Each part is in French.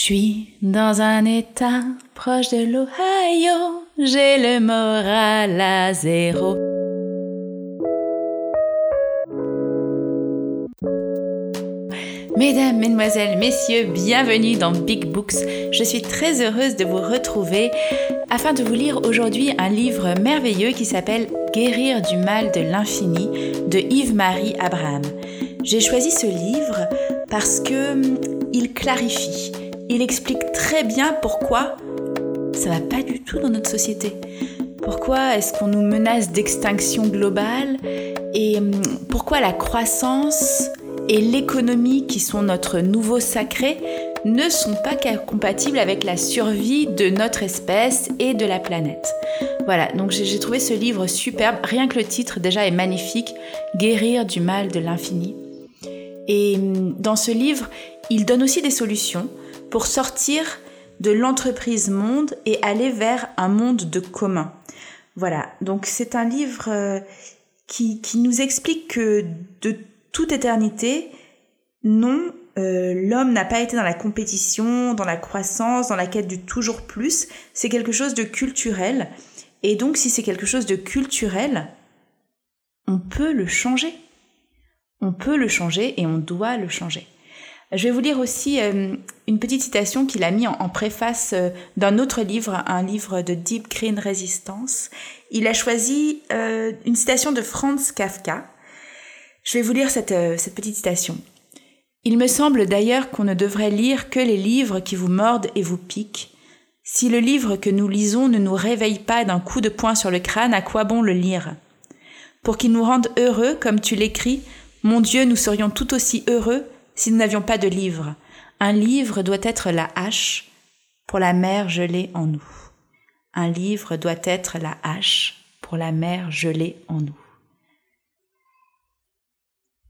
suis dans un état proche de l'Ohio, j'ai le moral à zéro. Mesdames, Mesdemoiselles, Messieurs, bienvenue dans Big Books. Je suis très heureuse de vous retrouver afin de vous lire aujourd'hui un livre merveilleux qui s'appelle Guérir du mal de l'infini de Yves-Marie Abraham. J'ai choisi ce livre parce que hum, il clarifie, il explique très bien pourquoi ça va pas du tout dans notre société. Pourquoi est-ce qu'on nous menace d'extinction globale et hum, pourquoi la croissance et l'économie qui sont notre nouveau sacré ne sont pas compatibles avec la survie de notre espèce et de la planète. Voilà, donc j'ai trouvé ce livre superbe, rien que le titre déjà est magnifique, Guérir du mal de l'infini. Et hum, dans ce livre, il donne aussi des solutions pour sortir de l'entreprise monde et aller vers un monde de commun. Voilà, donc c'est un livre euh, qui, qui nous explique que de toute éternité, non, euh, l'homme n'a pas été dans la compétition, dans la croissance, dans la quête du toujours plus. C'est quelque chose de culturel. Et donc, si c'est quelque chose de culturel, on peut le changer. On peut le changer et on doit le changer. Je vais vous lire aussi euh, une petite citation qu'il a mis en, préface euh, d'un autre livre, un livre de Deep Green Resistance. Il a choisi une citation de Franz Kafka, je vais vous lire euh, cette, petite citation. Il me semble d'ailleurs qu'on ne devrait lire que les livres qui vous mordent et vous piquent. Si le livre que nous lisons ne nous réveille pas d'un coup de poing sur le crâne, à quoi bon le lire? Pour qu'il nous rende heureux, comme tu l'écris, mon Dieu, nous serions tout aussi heureux si nous n'avions pas de livre. Un livre doit être la hache pour la mer gelée en nous. Un livre doit être la hache pour la mer gelée en nous.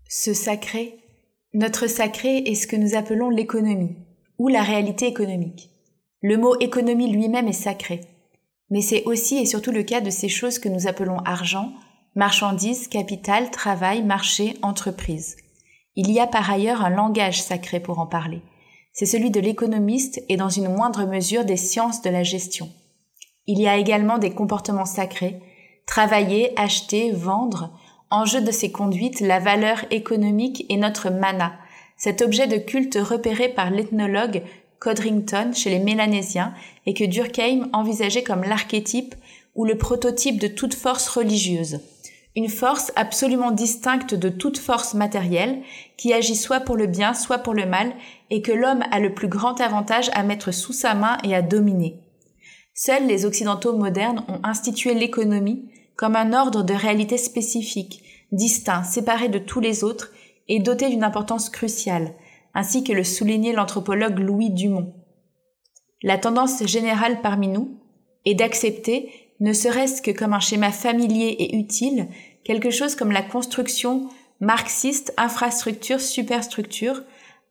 Ce sacré, notre sacré est ce que nous appelons l'économie, ou la réalité économique. Le mot économie lui-même est sacré, mais c'est aussi et surtout le cas de ces choses que nous appelons argent, marchandises, capital, travail, marché, entreprise. Il y a par ailleurs un langage sacré pour en parler. C'est celui de l'économiste et dans une moindre mesure des sciences de la gestion. Il y a également des comportements sacrés, travailler, acheter, vendre, en jeu de ces conduites, la valeur économique est notre mana, cet objet de culte repéré par l'ethnologue Codrington chez les Mélanésiens et que Durkheim envisageait comme l'archétype ou le prototype de toute force religieuse. Une force absolument distincte de toute force matérielle, qui agit soit pour le bien, soit pour le mal, et que l'homme a le plus grand avantage à mettre sous sa main et à dominer. Seuls les Occidentaux modernes ont institué l'économie, comme un ordre de réalité spécifique, distinct, séparé de tous les autres et doté d'une importance cruciale, ainsi que le soulignait l'anthropologue Louis Dumont. La tendance générale parmi nous est d'accepter, ne serait-ce que comme un schéma familier et utile, quelque chose comme la construction marxiste infrastructure-superstructure,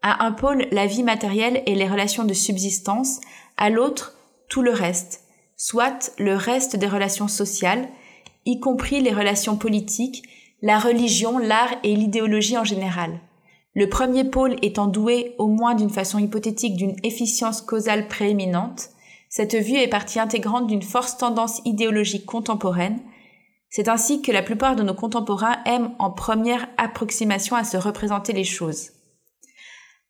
à un pôle la vie matérielle et les relations de subsistance, à l'autre tout le reste, soit le reste des relations sociales, y compris les relations politiques, la religion, l'art et l'idéologie en général. Le premier pôle étant doué, au moins d'une façon hypothétique, d'une efficience causale prééminente, cette vue est partie intégrante d'une force tendance idéologique contemporaine. C'est ainsi que la plupart de nos contemporains aiment en première approximation à se représenter les choses.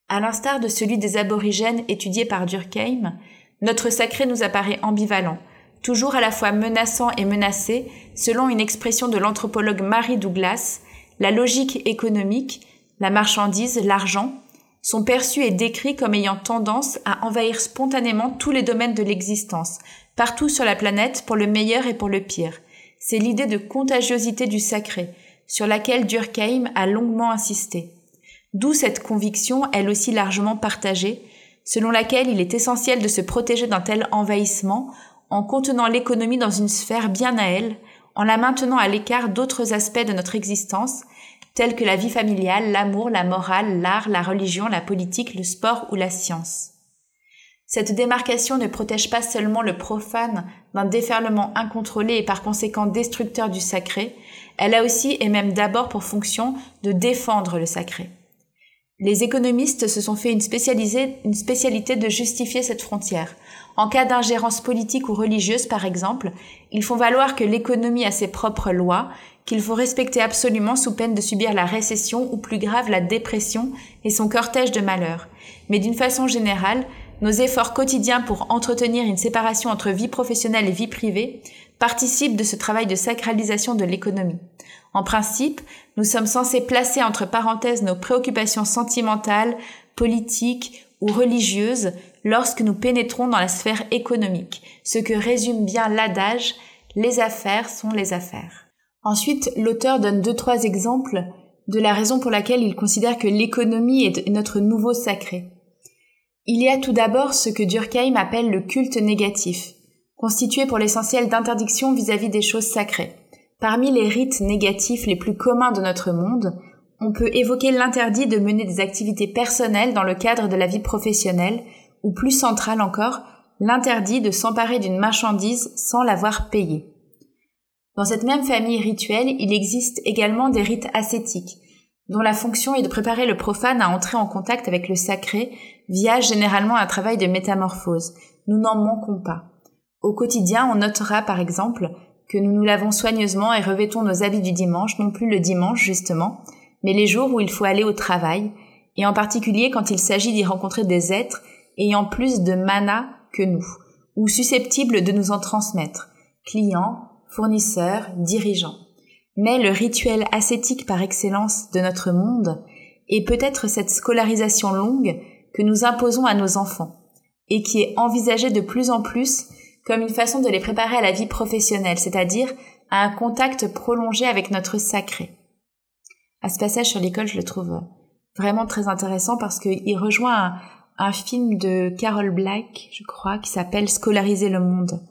À l'instar de celui des aborigènes étudié par Durkheim, notre sacré nous apparaît ambivalent, toujours à la fois menaçant et menacé, selon une expression de l'anthropologue Marie Douglas, la logique économique, la marchandise, l'argent, sont perçus et décrits comme ayant tendance à envahir spontanément tous les domaines de l'existence, partout sur la planète, pour le meilleur et pour le pire. C'est l'idée de contagiosité du sacré, sur laquelle Durkheim a longuement insisté. D'où cette conviction, elle aussi largement partagée, selon laquelle il est essentiel de se protéger d'un tel envahissement en contenant l'économie dans une sphère bien à elle, en la maintenant à l'écart d'autres aspects de notre existence, tels que la vie familiale, l'amour, la morale, l'art, la religion, la politique, le sport ou la science. Cette démarcation ne protège pas seulement le profane d'un déferlement incontrôlé et par conséquent destructeur du sacré, elle a aussi et même d'abord pour fonction de défendre le sacré. Les économistes se sont fait une, une spécialité de justifier cette frontière. En cas d'ingérence politique ou religieuse, par exemple, ils font valoir que l'économie a ses propres lois, qu'il faut respecter absolument sous peine de subir la récession ou plus grave la dépression et son cortège de malheurs. Mais d'une façon générale, nos efforts quotidiens pour entretenir une séparation entre vie professionnelle et vie privée participent de ce travail de sacralisation de l'économie. En principe, nous sommes censés placer entre parenthèses nos préoccupations sentimentales, politiques ou religieuses lorsque nous pénétrons dans la sphère économique, ce que résume bien l'adage les affaires sont les affaires. Ensuite, l'auteur donne deux trois exemples de la raison pour laquelle il considère que l'économie est notre nouveau sacré. Il y a tout d'abord ce que Durkheim appelle le culte négatif, constitué pour l'essentiel d'interdiction vis-à-vis des choses sacrées. Parmi les rites négatifs les plus communs de notre monde, on peut évoquer l'interdit de mener des activités personnelles dans le cadre de la vie professionnelle, ou plus central encore, l'interdit de s'emparer d'une marchandise sans l'avoir payée. Dans cette même famille rituelle, il existe également des rites ascétiques, dont la fonction est de préparer le profane à entrer en contact avec le sacré via généralement un travail de métamorphose. Nous n'en manquons pas. Au quotidien, on notera par exemple que nous nous lavons soigneusement et revêtons nos habits du dimanche, non plus le dimanche justement, mais les jours où il faut aller au travail, et en particulier quand il s'agit d'y rencontrer des êtres ayant plus de mana que nous, ou susceptibles de nous en transmettre, clients, fournisseurs, dirigeants. Mais le rituel ascétique par excellence de notre monde est peut-être cette scolarisation longue que nous imposons à nos enfants, et qui est envisagée de plus en plus comme une façon de les préparer à la vie professionnelle, c'est-à-dire à un contact prolongé avec notre sacré. À ce passage sur l'école, je le trouve vraiment très intéressant parce qu'il rejoint un film de Carol Black, je crois, qui s'appelle Scolariser le monde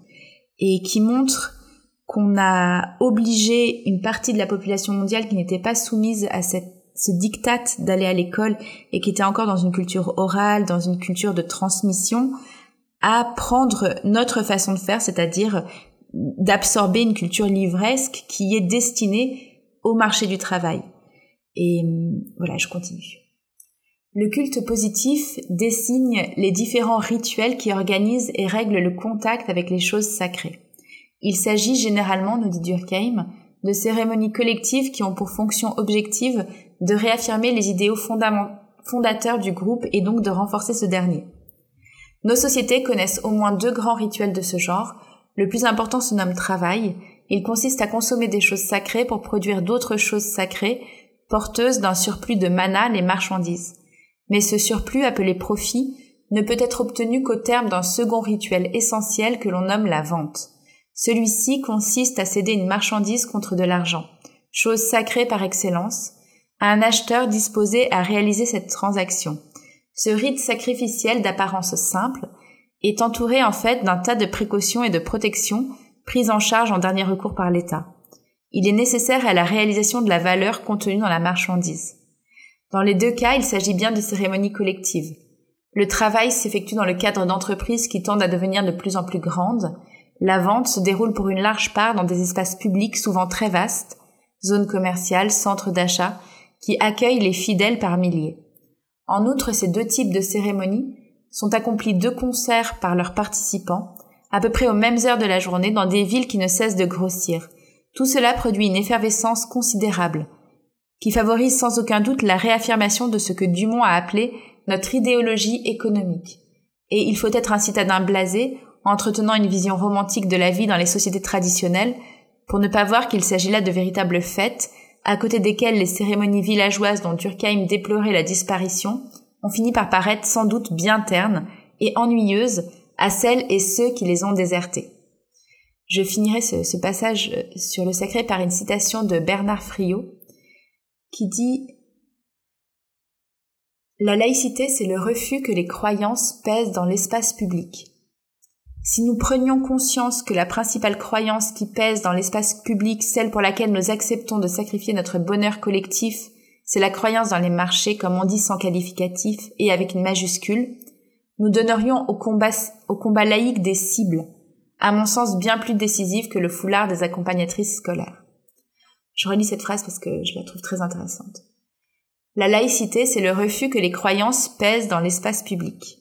et qui montre qu'on a obligé une partie de la population mondiale qui n'était pas soumise à cette, ce diktat d'aller à l'école et qui était encore dans une culture orale, dans une culture de transmission, à prendre notre façon de faire, c'est-à-dire d'absorber une culture livresque qui est destinée au marché du travail. Et voilà, je continue. Le culte positif désigne les différents rituels qui organisent et règlent le contact avec les choses sacrées. Il s'agit généralement, nous dit Durkheim, de cérémonies collectives qui ont pour fonction objective de réaffirmer les idéaux fondateurs du groupe et donc de renforcer ce dernier. Nos sociétés connaissent au moins deux grands rituels de ce genre. Le plus important se nomme travail. Il consiste à consommer des choses sacrées pour produire d'autres choses sacrées, porteuses d'un surplus de mana, les marchandises mais ce surplus appelé profit ne peut être obtenu qu'au terme d'un second rituel essentiel que l'on nomme la vente. Celui-ci consiste à céder une marchandise contre de l'argent, chose sacrée par excellence, à un acheteur disposé à réaliser cette transaction. Ce rite sacrificiel d'apparence simple est entouré en fait d'un tas de précautions et de protections prises en charge en dernier recours par l'État. Il est nécessaire à la réalisation de la valeur contenue dans la marchandise. Dans les deux cas, il s'agit bien de cérémonies collectives. Le travail s'effectue dans le cadre d'entreprises qui tendent à devenir de plus en plus grandes. La vente se déroule pour une large part dans des espaces publics souvent très vastes, zones commerciales, centres d'achat, qui accueillent les fidèles par milliers. En outre, ces deux types de cérémonies sont accomplis de concert par leurs participants, à peu près aux mêmes heures de la journée, dans des villes qui ne cessent de grossir. Tout cela produit une effervescence considérable, qui favorise sans aucun doute la réaffirmation de ce que Dumont a appelé notre idéologie économique. Et il faut être un citadin blasé, entretenant une vision romantique de la vie dans les sociétés traditionnelles, pour ne pas voir qu'il s'agit là de véritables fêtes, à côté desquelles les cérémonies villageoises dont Durkheim déplorait la disparition ont fini par paraître sans doute bien ternes et ennuyeuses à celles et ceux qui les ont désertées. Je finirai ce, ce passage sur le sacré par une citation de Bernard Friot, qui dit La laïcité, c'est le refus que les croyances pèsent dans l'espace public. Si nous prenions conscience que la principale croyance qui pèse dans l'espace public, celle pour laquelle nous acceptons de sacrifier notre bonheur collectif, c'est la croyance dans les marchés, comme on dit sans qualificatif et avec une majuscule, nous donnerions au combat, au combat laïque des cibles, à mon sens bien plus décisives que le foulard des accompagnatrices scolaires. Je relis cette phrase parce que je la trouve très intéressante. La laïcité, c'est le refus que les croyances pèsent dans l'espace public.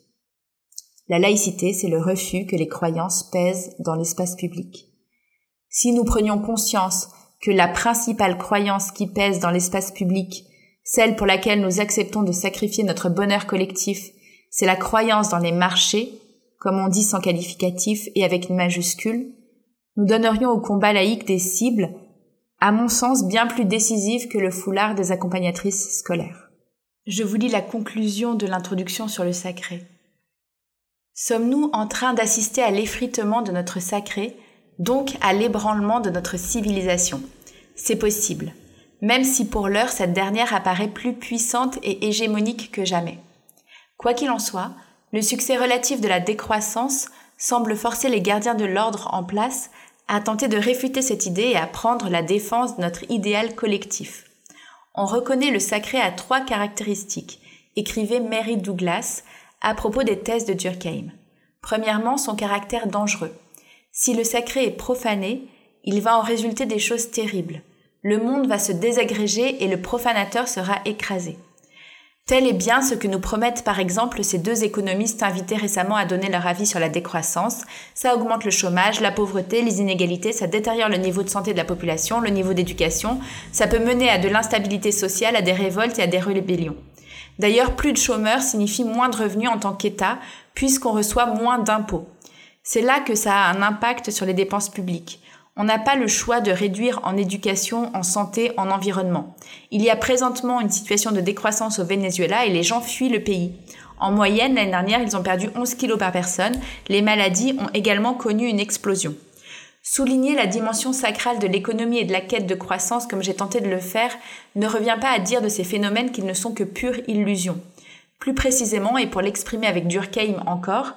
La laïcité, c'est le refus que les croyances pèsent dans l'espace public. Si nous prenions conscience que la principale croyance qui pèse dans l'espace public, celle pour laquelle nous acceptons de sacrifier notre bonheur collectif, c'est la croyance dans les marchés, comme on dit sans qualificatif et avec une majuscule, nous donnerions au combat laïque des cibles, à mon sens bien plus décisives que le foulard des accompagnatrices scolaires. Je vous lis la conclusion de l'introduction sur le sacré. Sommes-nous en train d'assister à l'effritement de notre sacré, donc à l'ébranlement de notre civilisation? C'est possible, même si pour l'heure cette dernière apparaît plus puissante et hégémonique que jamais. Quoi qu'il en soit, le succès relatif de la décroissance semble forcer les gardiens de l'ordre en place à tenter de réfuter cette idée et à prendre la défense de notre idéal collectif. On reconnaît le sacré à trois caractéristiques, écrivait Mary Douglas à propos des thèses de Durkheim. Premièrement, son caractère dangereux. Si le sacré est profané, il va en résulter des choses terribles. Le monde va se désagréger et le profanateur sera écrasé. Tel est bien ce que nous promettent par exemple ces deux économistes invités récemment à donner leur avis sur la décroissance. Ça augmente le chômage, la pauvreté, les inégalités, ça détériore le niveau de santé de la population, le niveau d'éducation, ça peut mener à de l'instabilité sociale, à des révoltes et à des rébellions. D'ailleurs, plus de chômeurs signifie moins de revenus en tant qu'État, puisqu'on reçoit moins d'impôts. C'est là que ça a un impact sur les dépenses publiques. On n'a pas le choix de réduire en éducation, en santé, en environnement. Il y a présentement une situation de décroissance au Venezuela et les gens fuient le pays. En moyenne, l'année dernière, ils ont perdu 11 kilos par personne. Les maladies ont également connu une explosion. Souligner la dimension sacrale de l'économie et de la quête de croissance, comme j'ai tenté de le faire, ne revient pas à dire de ces phénomènes qu'ils ne sont que pure illusion. Plus précisément, et pour l'exprimer avec Durkheim encore,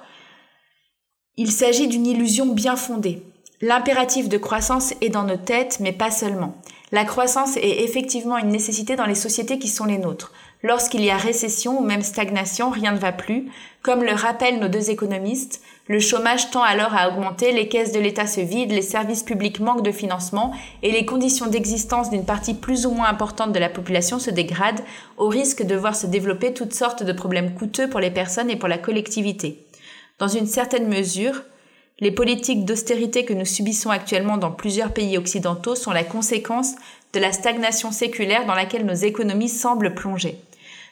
il s'agit d'une illusion bien fondée. L'impératif de croissance est dans nos têtes, mais pas seulement. La croissance est effectivement une nécessité dans les sociétés qui sont les nôtres. Lorsqu'il y a récession ou même stagnation, rien ne va plus. Comme le rappellent nos deux économistes, le chômage tend alors à augmenter, les caisses de l'État se vident, les services publics manquent de financement et les conditions d'existence d'une partie plus ou moins importante de la population se dégradent au risque de voir se développer toutes sortes de problèmes coûteux pour les personnes et pour la collectivité. Dans une certaine mesure, les politiques d'austérité que nous subissons actuellement dans plusieurs pays occidentaux sont la conséquence de la stagnation séculaire dans laquelle nos économies semblent plonger.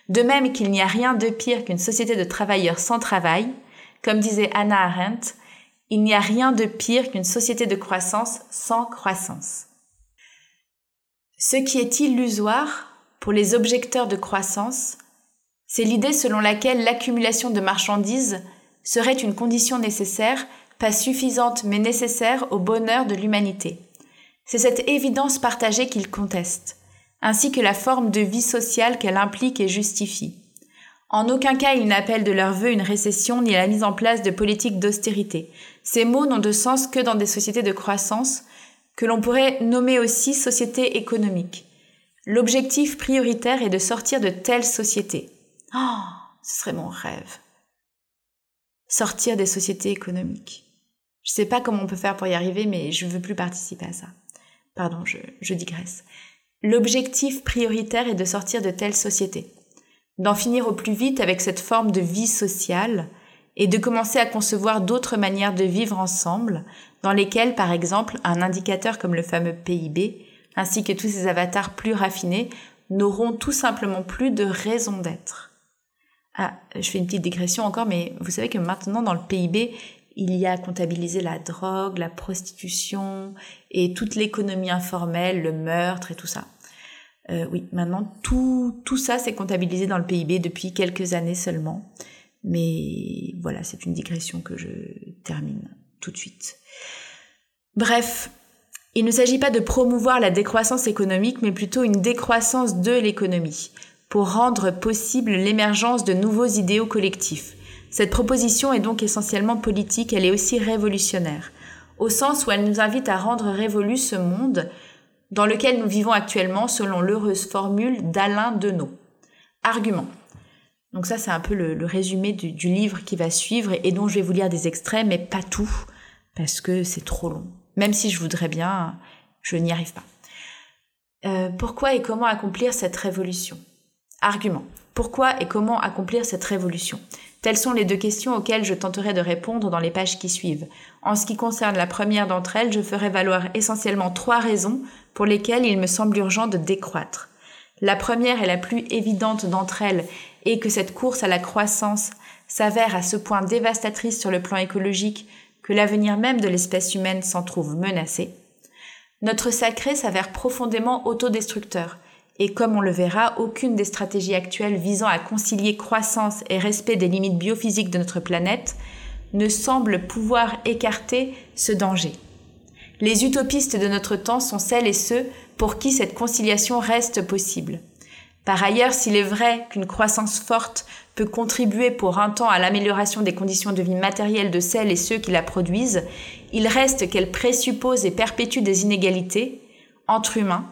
De même qu'il n'y a rien de pire qu'une société de travailleurs sans travail, comme disait Anna Arendt, il n'y a rien de pire qu'une société de croissance sans croissance. Ce qui est illusoire pour les objecteurs de croissance, c'est l'idée selon laquelle l'accumulation de marchandises serait une condition nécessaire pas suffisante mais nécessaire au bonheur de l'humanité. C'est cette évidence partagée qu'ils contestent, ainsi que la forme de vie sociale qu'elle implique et justifie. En aucun cas ils n'appellent de leur vœu une récession ni la mise en place de politiques d'austérité. Ces mots n'ont de sens que dans des sociétés de croissance, que l'on pourrait nommer aussi sociétés économiques. L'objectif prioritaire est de sortir de telles sociétés. Oh, ce serait mon rêve. Sortir des sociétés économiques. Je sais pas comment on peut faire pour y arriver, mais je ne veux plus participer à ça. Pardon, je, je digresse. L'objectif prioritaire est de sortir de telles sociétés, d'en finir au plus vite avec cette forme de vie sociale et de commencer à concevoir d'autres manières de vivre ensemble, dans lesquelles, par exemple, un indicateur comme le fameux PIB, ainsi que tous ces avatars plus raffinés, n'auront tout simplement plus de raison d'être. Ah, je fais une petite digression encore, mais vous savez que maintenant, dans le PIB, il y a comptabilisé la drogue, la prostitution et toute l'économie informelle, le meurtre et tout ça. Euh, oui, maintenant tout, ça c'est comptabilisé dans le PIB depuis quelques années seulement. Mais voilà, c'est une digression que je termine tout de suite. Bref, il ne s'agit pas de promouvoir la décroissance économique, mais plutôt une décroissance de l'économie, pour rendre possible l'émergence de nouveaux idéaux collectifs. Cette proposition est donc essentiellement politique, elle est aussi révolutionnaire, au sens où elle nous invite à rendre révolu ce monde dans lequel nous vivons actuellement selon l'heureuse formule d'Alain Deneau. Argument. Donc ça c'est un peu le, résumé du, livre qui va suivre et, dont je vais vous lire des extraits, mais pas tout, parce que c'est trop long. Même si je voudrais bien, je n'y arrive pas. Euh, pourquoi et comment accomplir cette révolution? Argument. Pourquoi et comment accomplir cette révolution? Telles sont les deux questions auxquelles je tenterai de répondre dans les pages qui suivent. En ce qui concerne la première d'entre elles, je ferai valoir essentiellement trois raisons pour lesquelles il me semble urgent de décroître. La première et la plus évidente d'entre elles est que cette course à la croissance s'avère à ce point dévastatrice sur le plan écologique que l'avenir même de l'espèce humaine s'en trouve menacé. Notre sacré s'avère profondément autodestructeur et comme on le verra, aucune des stratégies actuelles visant à concilier croissance et respect des limites biophysiques de notre planète ne semble pouvoir écarter ce danger. Les utopistes de notre temps sont celles et ceux pour qui cette conciliation reste possible. Par ailleurs, s'il est vrai qu'une croissance forte peut contribuer pour un temps à l'amélioration des conditions de vie matérielles de celles et ceux qui la produisent, il reste qu'elle présuppose et perpétue des inégalités entre humains,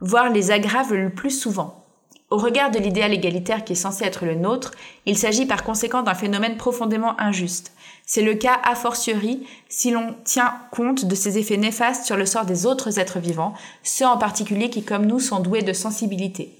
voire les aggrave le plus souvent. Au regard de l'idéal égalitaire qui est censé être le nôtre, il s'agit par conséquent d'un phénomène profondément injuste. C'est le cas a fortiori si l'on tient compte de ses effets néfastes sur le sort des autres êtres vivants, ceux en particulier qui comme nous sont doués de sensibilité.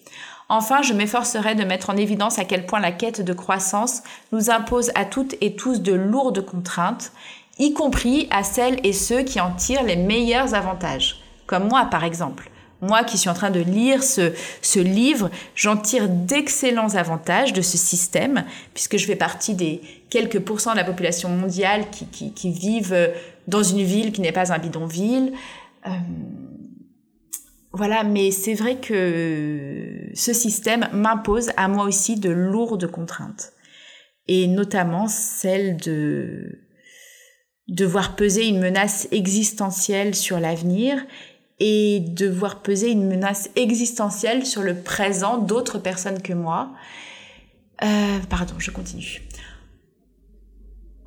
Enfin, je m'efforcerai de mettre en évidence à quel point la quête de croissance nous impose à toutes et tous de lourdes contraintes, y compris à celles et ceux qui en tirent les meilleurs avantages, comme moi par exemple. Moi qui suis en train de lire ce, ce livre, j'en tire d'excellents avantages de ce système, puisque je fais partie des quelques pourcents de la population mondiale qui, qui, qui vivent dans une ville qui n'est pas un bidonville. Euh, voilà, mais c'est vrai que ce système m'impose à moi aussi de lourdes contraintes, et notamment celle de devoir peser une menace existentielle sur l'avenir et de voir peser une menace existentielle sur le présent d'autres personnes que moi. Euh, pardon, je continue.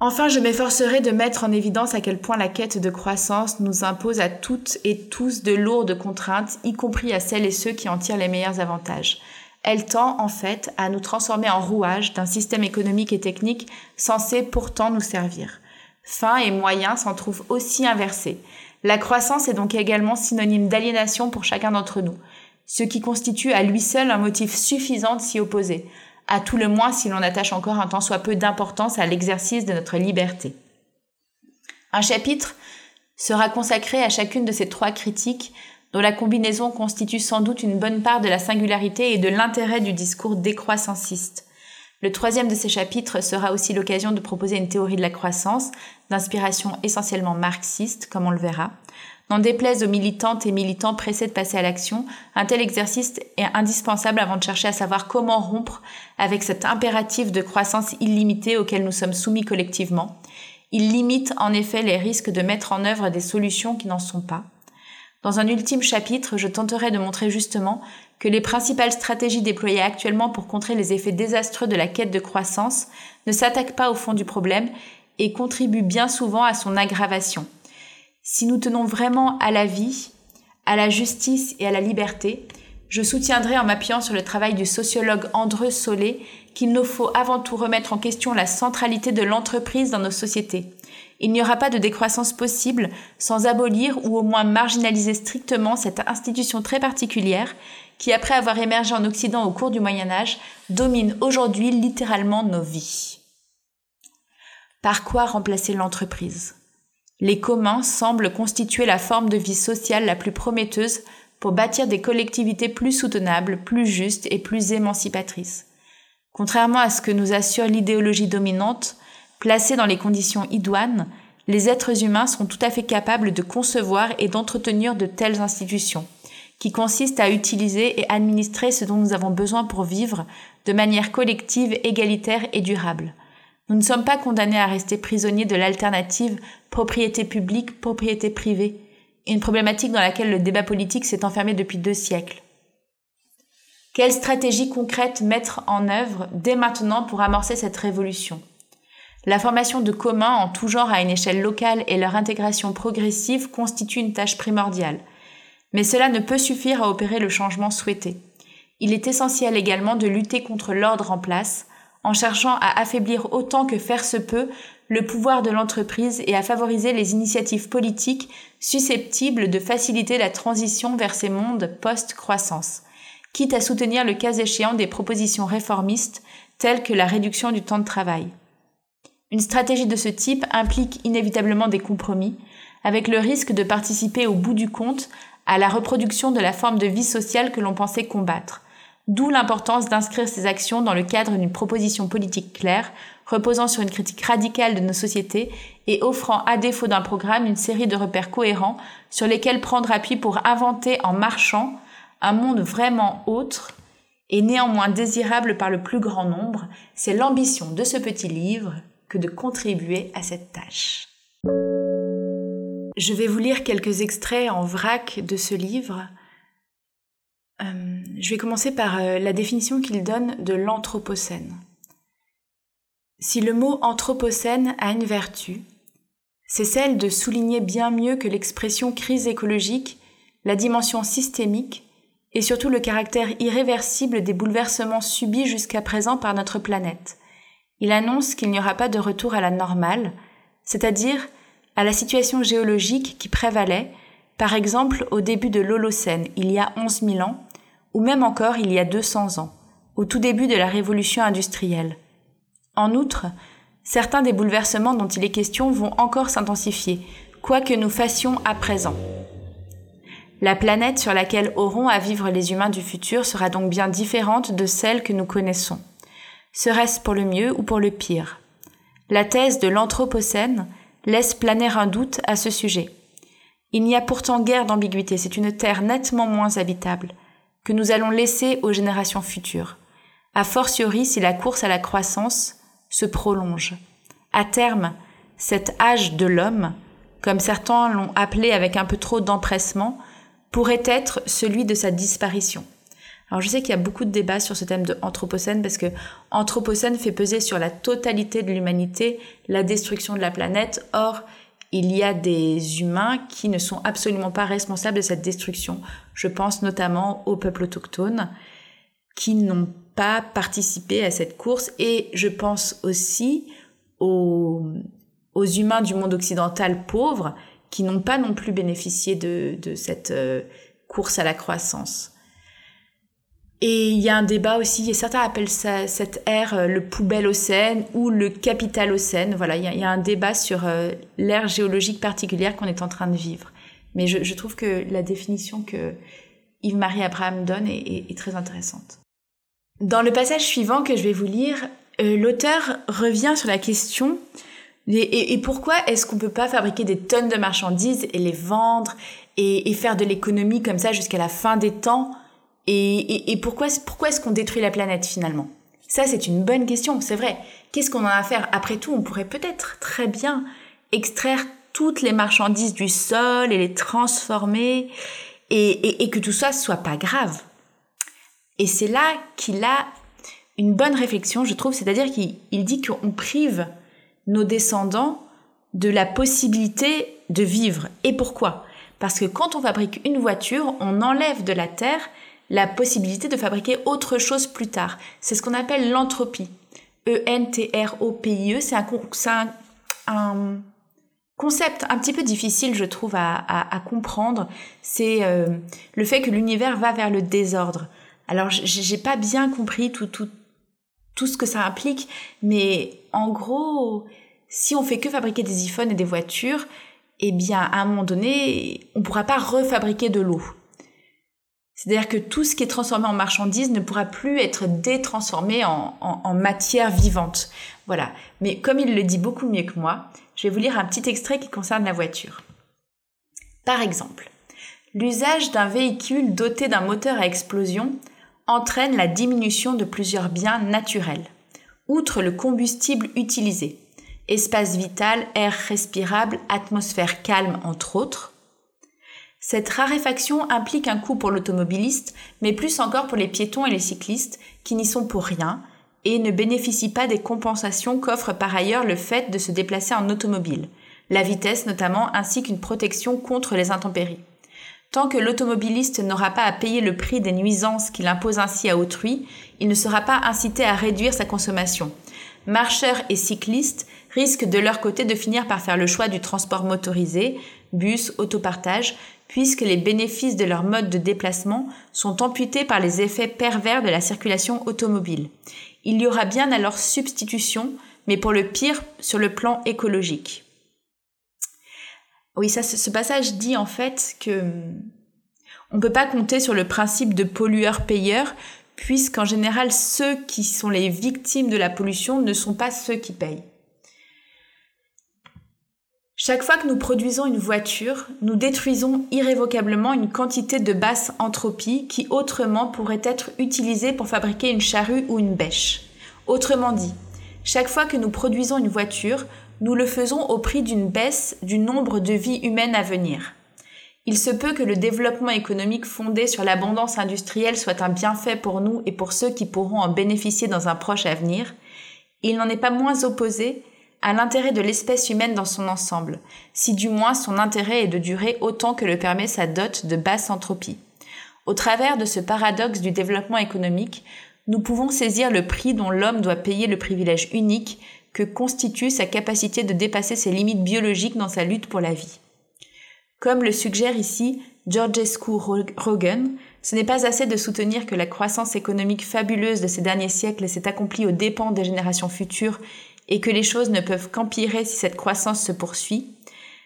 Enfin, je m'efforcerai de mettre en évidence à quel point la quête de croissance nous impose à toutes et tous de lourdes contraintes, y compris à celles et ceux qui en tirent les meilleurs avantages. Elle tend en fait à nous transformer en rouage d'un système économique et technique censé pourtant nous servir. Fin et moyens s'en trouvent aussi inversés. La croissance est donc également synonyme d'aliénation pour chacun d'entre nous, ce qui constitue à lui seul un motif suffisant de s'y opposer, à tout le moins si l'on attache encore un tant soit peu d'importance à l'exercice de notre liberté. Un chapitre sera consacré à chacune de ces trois critiques dont la combinaison constitue sans doute une bonne part de la singularité et de l'intérêt du discours décroissanciste. Le troisième de ces chapitres sera aussi l'occasion de proposer une théorie de la croissance, d'inspiration essentiellement marxiste, comme on le verra. N'en déplaise aux militantes et militants pressés de passer à l'action, un tel exercice est indispensable avant de chercher à savoir comment rompre avec cet impératif de croissance illimitée auquel nous sommes soumis collectivement. Il limite en effet les risques de mettre en œuvre des solutions qui n'en sont pas. Dans un ultime chapitre, je tenterai de montrer justement que les principales stratégies déployées actuellement pour contrer les effets désastreux de la quête de croissance ne s'attaquent pas au fond du problème et contribuent bien souvent à son aggravation. Si nous tenons vraiment à la vie, à la justice et à la liberté, je soutiendrai en m'appuyant sur le travail du sociologue Andreu Solé qu'il nous faut avant tout remettre en question la centralité de l'entreprise dans nos sociétés. Il n'y aura pas de décroissance possible sans abolir ou au moins marginaliser strictement cette institution très particulière qui, après avoir émergé en Occident au cours du Moyen Âge, domine aujourd'hui littéralement nos vies. Par quoi remplacer l'entreprise? Les communs semblent constituer la forme de vie sociale la plus prometteuse pour bâtir des collectivités plus soutenables, plus justes et plus émancipatrices. Contrairement à ce que nous assure l'idéologie dominante, placée dans les conditions idoines, les êtres humains sont tout à fait capables de concevoir et d'entretenir de telles institutions qui consiste à utiliser et administrer ce dont nous avons besoin pour vivre de manière collective, égalitaire et durable. Nous ne sommes pas condamnés à rester prisonniers de l'alternative propriété publique, propriété privée, une problématique dans laquelle le débat politique s'est enfermé depuis deux siècles. Quelle stratégie concrète mettre en œuvre dès maintenant pour amorcer cette révolution? La formation de communs en tout genre à une échelle locale et leur intégration progressive constituent une tâche primordiale. Mais cela ne peut suffire à opérer le changement souhaité. Il est essentiel également de lutter contre l'ordre en place, en cherchant à affaiblir autant que faire se peut le pouvoir de l'entreprise et à favoriser les initiatives politiques susceptibles de faciliter la transition vers ces mondes post-croissance, quitte à soutenir le cas échéant des propositions réformistes telles que la réduction du temps de travail. Une stratégie de ce type implique inévitablement des compromis, avec le risque de participer au bout du compte à la reproduction de la forme de vie sociale que l'on pensait combattre, d'où l'importance d'inscrire ces actions dans le cadre d'une proposition politique claire, reposant sur une critique radicale de nos sociétés et offrant, à défaut d'un programme, une série de repères cohérents sur lesquels prendre appui pour inventer en marchant un monde vraiment autre et néanmoins désirable par le plus grand nombre, c'est l'ambition de ce petit livre que de contribuer à cette tâche. Je vais vous lire quelques extraits en vrac de ce livre. Euh, je vais commencer par euh, la définition qu'il donne de l'Anthropocène. Si le mot Anthropocène a une vertu, c'est celle de souligner bien mieux que l'expression crise écologique la dimension systémique et surtout le caractère irréversible des bouleversements subis jusqu'à présent par notre planète. Il annonce qu'il n'y aura pas de retour à la normale, c'est-à-dire à la situation géologique qui prévalait, par exemple au début de l'Holocène, il y a 11 000 ans, ou même encore il y a 200 ans, au tout début de la révolution industrielle. En outre, certains des bouleversements dont il est question vont encore s'intensifier, quoi que nous fassions à présent. La planète sur laquelle auront à vivre les humains du futur sera donc bien différente de celle que nous connaissons. Serait-ce pour le mieux ou pour le pire? La thèse de l'Anthropocène laisse planer un doute à ce sujet. Il n'y a pourtant guère d'ambiguïté, c'est une terre nettement moins habitable, que nous allons laisser aux générations futures, a fortiori si la course à la croissance se prolonge. À terme, cet âge de l'homme, comme certains l'ont appelé avec un peu trop d'empressement, pourrait être celui de sa disparition. Alors je sais qu'il y a beaucoup de débats sur ce thème de Anthropocène parce que Anthropocène fait peser sur la totalité de l'humanité la destruction de la planète. Or, il y a des humains qui ne sont absolument pas responsables de cette destruction. Je pense notamment aux peuples autochtones qui n'ont pas participé à cette course et je pense aussi aux, humains du monde occidental pauvres qui n'ont pas non plus bénéficié de, de cette euh, course à la croissance. Et il y a un débat aussi, et certains appellent ça, cette ère euh, le poubelle océan ou le capital océan. Voilà, il y, a, un débat sur euh, l'ère géologique particulière qu'on est en train de vivre. Mais je, je trouve que la définition que Yves-Marie Abraham donne est, est, très intéressante. Dans le passage suivant que je vais vous lire, l'auteur revient sur la question et, pourquoi est-ce qu'on peut pas fabriquer des tonnes de marchandises et les vendre et, faire de l'économie comme ça jusqu'à la fin des temps? Et, pourquoi, pourquoi est-ce qu'on détruit la planète finalement? Ça, c'est une bonne question, c'est vrai. Qu'est-ce qu'on en a à faire? Après tout, on pourrait peut-être très bien extraire toutes les marchandises du sol et les transformer et, que tout ça soit pas grave. Et c'est là qu'il a une bonne réflexion, je trouve, c'est-à-dire qu'il dit qu'on prive nos descendants de la possibilité de vivre. Et pourquoi? Parce que quand on fabrique une voiture, on enlève de la Terre la possibilité de fabriquer autre chose plus tard. C'est ce qu'on appelle l'entropie. E-N-T-R-O-P-I-E, e, c'est un, concept un petit peu difficile, je trouve, à, comprendre. C'est euh, le fait que l'univers va vers le désordre. Alors, j'ai pas bien compris tout, tout, tout ce que ça implique, mais en gros, si on fait que fabriquer des iPhones et des voitures, eh bien, à un moment donné, on pourra pas refabriquer de l'eau. C'est-à-dire que tout ce qui est transformé en marchandise ne pourra plus être détransformé en, matière vivante. Voilà. Mais comme il le dit beaucoup mieux que moi, je vais vous lire un petit extrait qui concerne la voiture. Par exemple, l'usage d'un véhicule doté d'un moteur à explosion entraîne la diminution de plusieurs biens naturels, outre le combustible utilisé espace vital, air respirable, atmosphère calme, entre autres. Cette raréfaction implique un coût pour l'automobiliste, mais plus encore pour les piétons et les cyclistes, qui n'y sont pour rien, et ne bénéficient pas des compensations qu'offre par ailleurs le fait de se déplacer en automobile, la vitesse notamment, ainsi qu'une protection contre les intempéries. Tant que l'automobiliste n'aura pas à payer le prix des nuisances qu'il impose ainsi à autrui, il ne sera pas incité à réduire sa consommation. Marcheurs et cyclistes risquent de leur côté de finir par faire le choix du transport motorisé, bus, autopartage, puisque les bénéfices de leur mode de déplacement sont amputés par les effets pervers de la circulation automobile. Il y aura bien alors substitution, mais pour le pire sur le plan écologique. Oui, ça, ce passage dit en fait que on ne peut pas compter sur le principe de pollueur-payeur, puisqu'en général, ceux qui sont les victimes de la pollution ne sont pas ceux qui payent. Chaque fois que nous produisons une voiture, nous détruisons irrévocablement une quantité de basse entropie qui autrement pourrait être utilisée pour fabriquer une charrue ou une bêche. Autrement dit, chaque fois que nous produisons une voiture, nous le faisons au prix d'une baisse du nombre de vies humaines à venir. Il se peut que le développement économique fondé sur l'abondance industrielle soit un bienfait pour nous et pour ceux qui pourront en bénéficier dans un proche avenir. Il n'en est pas moins opposé à l'intérêt de l'espèce humaine dans son ensemble, si du moins son intérêt est de durer autant que le permet sa dot de basse entropie. Au travers de ce paradoxe du développement économique, nous pouvons saisir le prix dont l'homme doit payer le privilège unique que constitue sa capacité de dépasser ses limites biologiques dans sa lutte pour la vie. Comme le suggère ici Georgescu Rogan, ce n'est pas assez de soutenir que la croissance économique fabuleuse de ces derniers siècles s'est accomplie aux dépens des générations futures et que les choses ne peuvent qu'empirer si cette croissance se poursuit,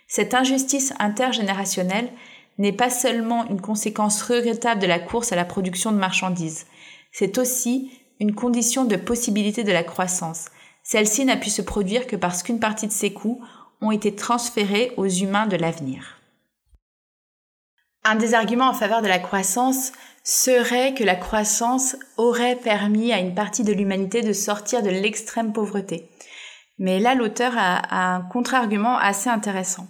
cette injustice intergénérationnelle n'est pas seulement une conséquence regrettable de la course à la production de marchandises, c'est aussi une condition de possibilité de la croissance. Celle-ci n'a pu se produire que parce qu'une partie de ses coûts ont été transférés aux humains de l'avenir. Un des arguments en faveur de la croissance serait que la croissance aurait permis à une partie de l'humanité de sortir de l'extrême pauvreté. Mais là, l'auteur a, un contre-argument assez intéressant.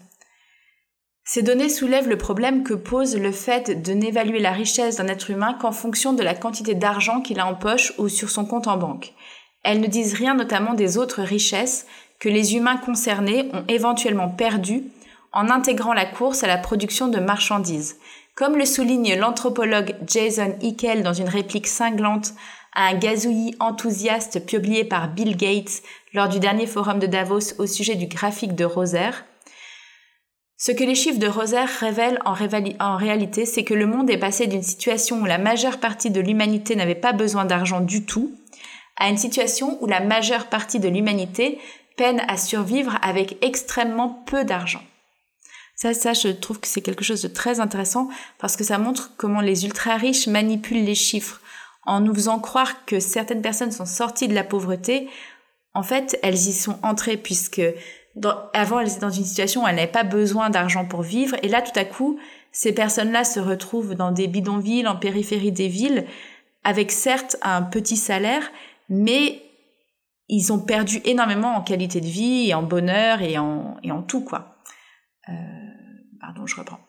Ces données soulèvent le problème que pose le fait de n'évaluer la richesse d'un être humain qu'en fonction de la quantité d'argent qu'il a en poche ou sur son compte en banque. Elles ne disent rien notamment des autres richesses que les humains concernés ont éventuellement perdues en intégrant la course à la production de marchandises. Comme le souligne l'anthropologue Jason Hickel dans une réplique cinglante un gazouillis enthousiaste publié par Bill Gates lors du dernier forum de Davos au sujet du graphique de Roser. Ce que les chiffres de Roser révèlent en, en réalité, c'est que le monde est passé d'une situation où la majeure partie de l'humanité n'avait pas besoin d'argent du tout, à une situation où la majeure partie de l'humanité peine à survivre avec extrêmement peu d'argent. Ça, ça, je trouve que c'est quelque chose de très intéressant parce que ça montre comment les ultra riches manipulent les chiffres en nous faisant croire que certaines personnes sont sorties de la pauvreté, en fait, elles y sont entrées puisque avant, elles étaient dans une situation où elles n'avaient pas besoin d'argent pour vivre. Et là, tout à coup, ces personnes-là se retrouvent dans des bidonvilles, en périphérie des villes, avec certes un petit salaire, mais ils ont perdu énormément en qualité de vie et en bonheur et en, et en tout, quoi. Euh, pardon, je reprends.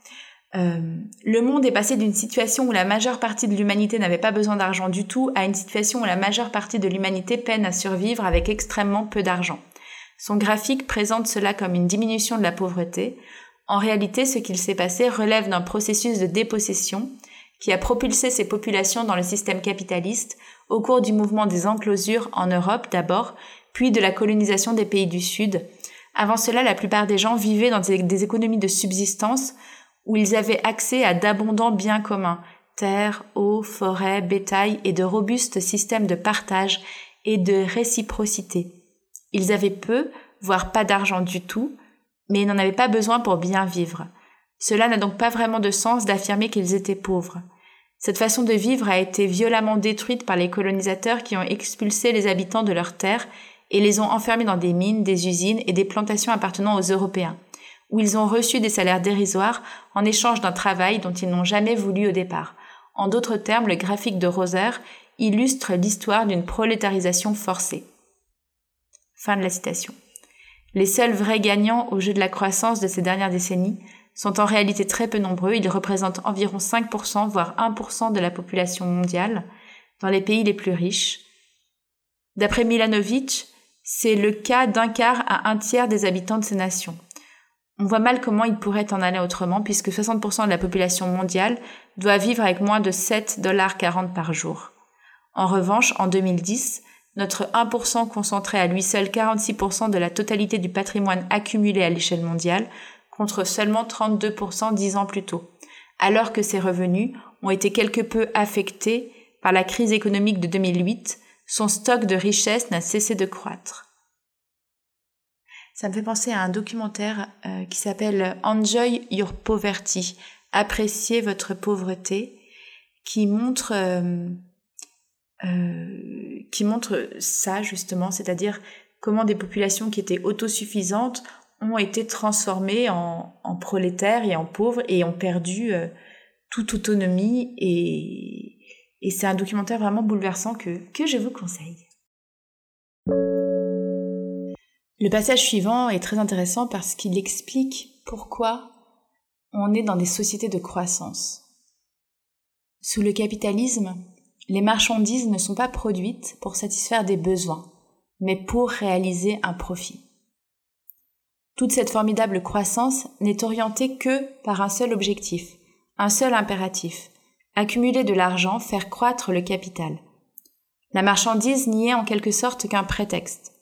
Euh, le monde est passé d'une situation où la majeure partie de l'humanité n'avait pas besoin d'argent du tout à une situation où la majeure partie de l'humanité peine à survivre avec extrêmement peu d'argent. Son graphique présente cela comme une diminution de la pauvreté. En réalité, ce qu'il s'est passé relève d'un processus de dépossession qui a propulsé ces populations dans le système capitaliste au cours du mouvement des enclosures en Europe d'abord, puis de la colonisation des pays du Sud. Avant cela, la plupart des gens vivaient dans des économies de subsistance où ils avaient accès à d'abondants biens communs, terre, eau, forêt, bétail et de robustes systèmes de partage et de réciprocité. Ils avaient peu, voire pas d'argent du tout, mais ils n'en avaient pas besoin pour bien vivre. Cela n'a donc pas vraiment de sens d'affirmer qu'ils étaient pauvres. Cette façon de vivre a été violemment détruite par les colonisateurs qui ont expulsé les habitants de leurs terres et les ont enfermés dans des mines, des usines et des plantations appartenant aux Européens où ils ont reçu des salaires dérisoires en échange d'un travail dont ils n'ont jamais voulu au départ. En d'autres termes, le graphique de Roser illustre l'histoire d'une prolétarisation forcée. Les seuls vrais gagnants au jeu de la croissance de ces dernières décennies sont en réalité très peu nombreux, ils représentent environ 5%, voire 1% de la population mondiale, dans les pays les plus riches. D'après Milanovic, c'est le cas d'un quart à un tiers des habitants de ces nations. On voit mal comment il pourrait en aller autrement puisque 60% de la population mondiale doit vivre avec moins de 7,40 dollars par jour. En revanche, en 2010, notre 1% concentrait à lui seul 46% de la totalité du patrimoine accumulé à l'échelle mondiale, contre seulement 32% dix ans plus tôt. alors que ses revenus ont été quelque peu affectés par la crise économique de 2008, son stock de richesse n'a cessé de croître. Ça me fait penser à un documentaire euh, qui s'appelle Enjoy Your Poverty, appréciez votre pauvreté, qui montre euh, euh, qui montre ça justement, c'est-à-dire comment des populations qui étaient autosuffisantes ont été transformées en, en prolétaires et en pauvres et ont perdu euh, toute autonomie et, et c'est un documentaire vraiment bouleversant que, que je vous conseille. Le passage suivant est très intéressant parce qu'il explique pourquoi on est dans des sociétés de croissance. Sous le capitalisme, les marchandises ne sont pas produites pour satisfaire des besoins, mais pour réaliser un profit. Toute cette formidable croissance n'est orientée que par un seul objectif, un seul impératif, accumuler de l'argent, faire croître le capital. La marchandise n'y est en quelque sorte qu'un prétexte.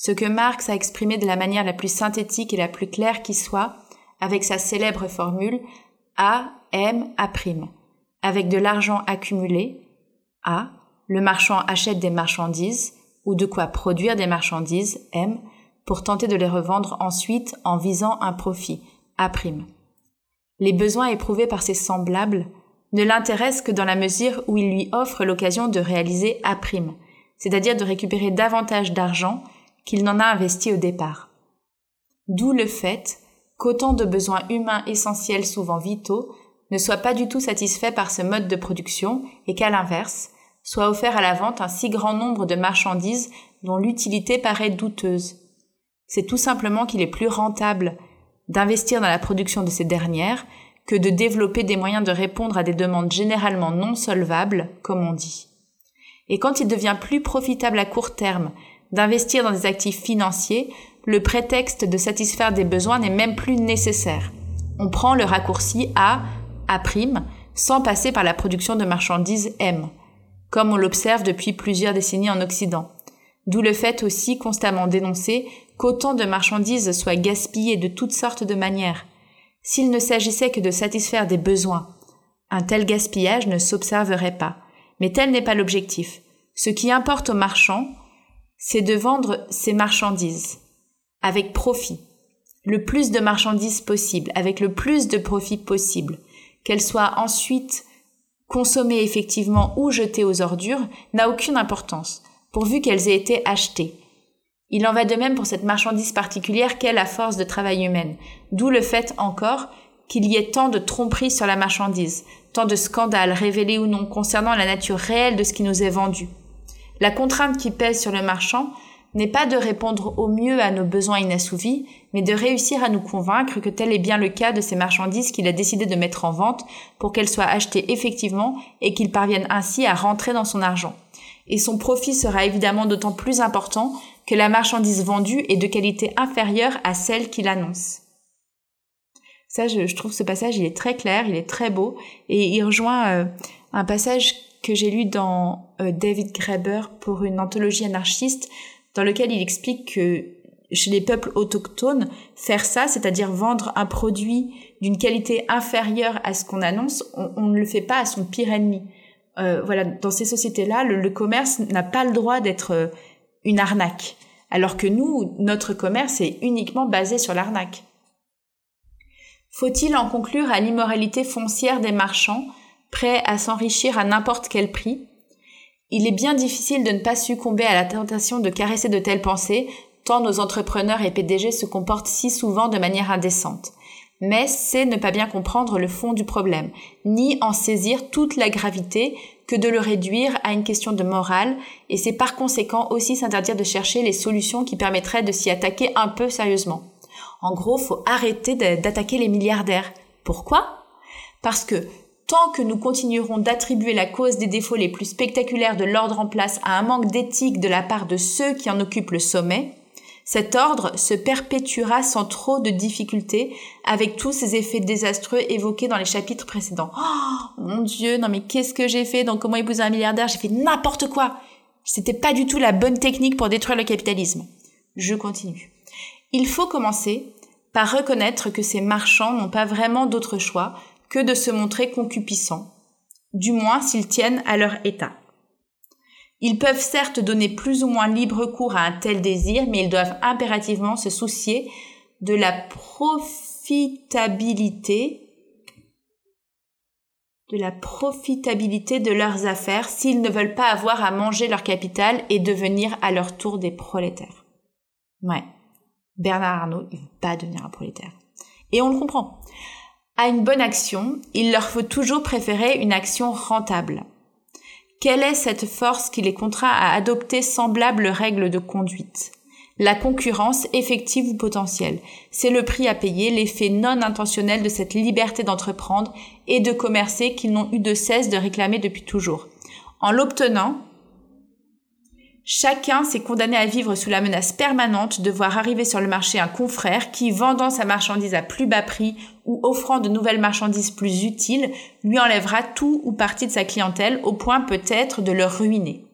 Ce que Marx a exprimé de la manière la plus synthétique et la plus claire qui soit, avec sa célèbre formule A, M, A', avec de l'argent accumulé, a. Le marchand achète des marchandises ou de quoi produire des marchandises M pour tenter de les revendre ensuite en visant un profit A'. Les besoins éprouvés par ses semblables ne l'intéressent que dans la mesure où il lui offre l'occasion de réaliser A', c'est-à-dire de récupérer davantage d'argent qu'il n'en a investi au départ. D'où le fait qu'autant de besoins humains essentiels souvent vitaux ne soient pas du tout satisfaits par ce mode de production et qu'à l'inverse, soit offert à la vente un si grand nombre de marchandises dont l'utilité paraît douteuse. C'est tout simplement qu'il est plus rentable d'investir dans la production de ces dernières que de développer des moyens de répondre à des demandes généralement non solvables, comme on dit. Et quand il devient plus profitable à court terme d'investir dans des actifs financiers, le prétexte de satisfaire des besoins n'est même plus nécessaire. On prend le raccourci A, A', sans passer par la production de marchandises M comme on l'observe depuis plusieurs décennies en Occident. D'où le fait aussi constamment dénoncé qu'autant de marchandises soient gaspillées de toutes sortes de manières. S'il ne s'agissait que de satisfaire des besoins, un tel gaspillage ne s'observerait pas. Mais tel n'est pas l'objectif. Ce qui importe aux marchands, c'est de vendre ces marchandises avec profit, le plus de marchandises possible, avec le plus de profit possible, qu'elles soient ensuite consommées effectivement ou jetées aux ordures, n'a aucune importance, pourvu qu'elles aient été achetées. Il en va de même pour cette marchandise particulière qu'est la force de travail humaine, d'où le fait encore qu'il y ait tant de tromperies sur la marchandise, tant de scandales révélés ou non concernant la nature réelle de ce qui nous est vendu. La contrainte qui pèse sur le marchand n'est pas de répondre au mieux à nos besoins inassouvis, mais de réussir à nous convaincre que tel est bien le cas de ces marchandises qu'il a décidé de mettre en vente pour qu'elles soient achetées effectivement et qu'il parvienne ainsi à rentrer dans son argent. Et son profit sera évidemment d'autant plus important que la marchandise vendue est de qualité inférieure à celle qu'il annonce. Ça, je, trouve ce passage, il est très clair, il est très beau, et il rejoint euh, un passage que j'ai lu dans euh, David Graeber pour une anthologie anarchiste dans lequel il explique que chez les peuples autochtones, faire ça, c'est-à-dire vendre un produit d'une qualité inférieure à ce qu'on annonce, on, ne le fait pas à son pire ennemi. Euh, voilà, dans ces sociétés-là, le, commerce n'a pas le droit d'être euh, une arnaque, alors que nous, notre commerce est uniquement basé sur l'arnaque. Faut-il en conclure à l'immoralité foncière des marchands, prêts à s'enrichir à n'importe quel prix, il est bien difficile de ne pas succomber à la tentation de caresser de telles pensées, tant nos entrepreneurs et PDG se comportent si souvent de manière indécente. Mais c'est ne pas bien comprendre le fond du problème, ni en saisir toute la gravité que de le réduire à une question de morale, et c'est par conséquent aussi s'interdire de chercher les solutions qui permettraient de s'y attaquer un peu sérieusement. En gros, faut arrêter d'attaquer les milliardaires. Pourquoi? Parce que Tant que nous continuerons d'attribuer la cause des défauts les plus spectaculaires de l'ordre en place à un manque d'éthique de la part de ceux qui en occupent le sommet, cet ordre se perpétuera sans trop de difficultés avec tous ces effets désastreux évoqués dans les chapitres précédents. Oh mon dieu, non mais qu'est-ce que j'ai fait? Dans Comment épouser un milliardaire? J'ai fait n'importe quoi. C'était pas du tout la bonne technique pour détruire le capitalisme. Je continue. Il faut commencer par reconnaître que ces marchands n'ont pas vraiment d'autre choix que de se montrer concupiscents, du moins s'ils tiennent à leur état. Ils peuvent certes donner plus ou moins libre cours à un tel désir, mais ils doivent impérativement se soucier de la profitabilité de leurs affaires s'ils ne veulent pas avoir à manger leur capital et devenir à leur tour des prolétaires. Ouais. Bernard Arnault, il veut pas devenir un prolétaire. Et on le comprend. À une bonne action, il leur faut toujours préférer une action rentable. Quelle est cette force qui les contraint à adopter semblables règles de conduite? La concurrence effective ou potentielle. C'est le prix à payer, l'effet non intentionnel de cette liberté d'entreprendre et de commercer qu'ils n'ont eu de cesse de réclamer depuis toujours. En l'obtenant, Chacun s'est condamné à vivre sous la menace permanente de voir arriver sur le marché un confrère qui, vendant sa marchandise à plus bas prix ou offrant de nouvelles marchandises plus utiles, lui enlèvera tout ou partie de sa clientèle au point peut-être de le ruiner.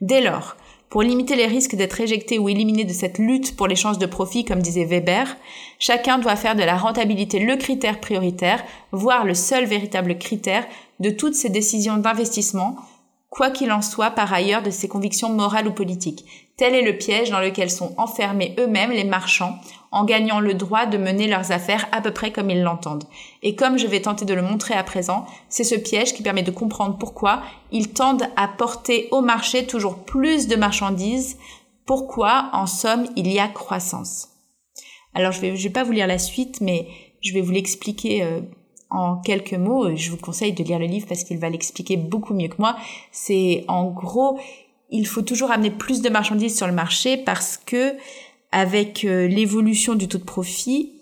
Dès lors, pour limiter les risques d'être éjecté ou éliminé de cette lutte pour les chances de profit, comme disait Weber, chacun doit faire de la rentabilité le critère prioritaire, voire le seul véritable critère de toutes ses décisions d'investissement, quoi qu'il en soit par ailleurs de ses convictions morales ou politiques. Tel est le piège dans lequel sont enfermés eux-mêmes les marchands en gagnant le droit de mener leurs affaires à peu près comme ils l'entendent. Et comme je vais tenter de le montrer à présent, c'est ce piège qui permet de comprendre pourquoi ils tendent à porter au marché toujours plus de marchandises, pourquoi en somme il y a croissance. Alors je vais, vais pas vous lire la suite, mais je vais vous l'expliquer euh, en quelques mots, je vous conseille de lire le livre parce qu'il va l'expliquer beaucoup mieux que moi. C'est en gros, il faut toujours amener plus de marchandises sur le marché parce que avec euh, l'évolution du taux de profit,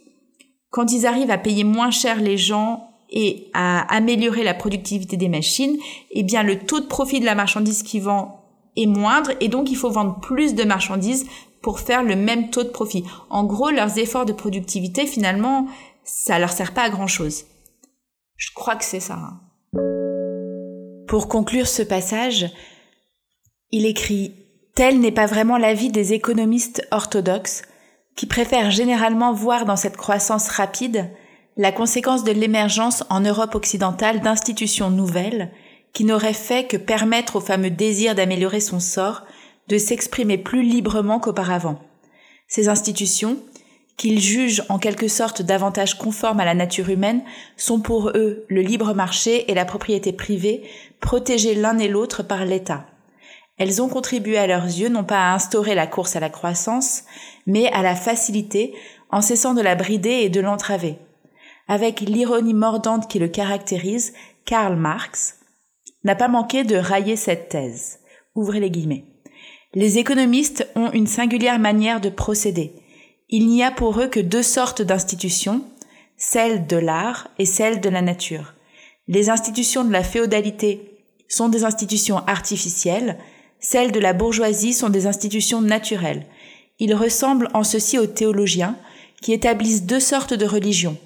quand ils arrivent à payer moins cher les gens et à améliorer la productivité des machines, eh bien le taux de profit de la marchandise qui vend est moindre et donc il faut vendre plus de marchandises pour faire le même taux de profit. En gros, leurs efforts de productivité finalement, ça leur sert pas à grand chose. Je crois que c'est ça. Hein. Pour conclure ce passage, il écrit Tel n'est pas vraiment l'avis des économistes orthodoxes, qui préfèrent généralement voir dans cette croissance rapide la conséquence de l'émergence en Europe occidentale d'institutions nouvelles qui n'auraient fait que permettre au fameux désir d'améliorer son sort de s'exprimer plus librement qu'auparavant. Ces institutions, qu'ils jugent en quelque sorte davantage conformes à la nature humaine, sont pour eux le libre marché et la propriété privée, protégés l'un et l'autre par l'État. Elles ont contribué à leurs yeux non pas à instaurer la course à la croissance, mais à la faciliter en cessant de la brider et de l'entraver. Avec l'ironie mordante qui le caractérise, Karl Marx n'a pas manqué de railler cette thèse. Ouvrez les guillemets. Les économistes ont une singulière manière de procéder il n'y a pour eux que deux sortes d'institutions, celle de l'art et celle de la nature. Les institutions de la féodalité sont des institutions artificielles, celles de la bourgeoisie sont des institutions naturelles. Ils ressemblent en ceci aux théologiens, qui établissent deux sortes de religions.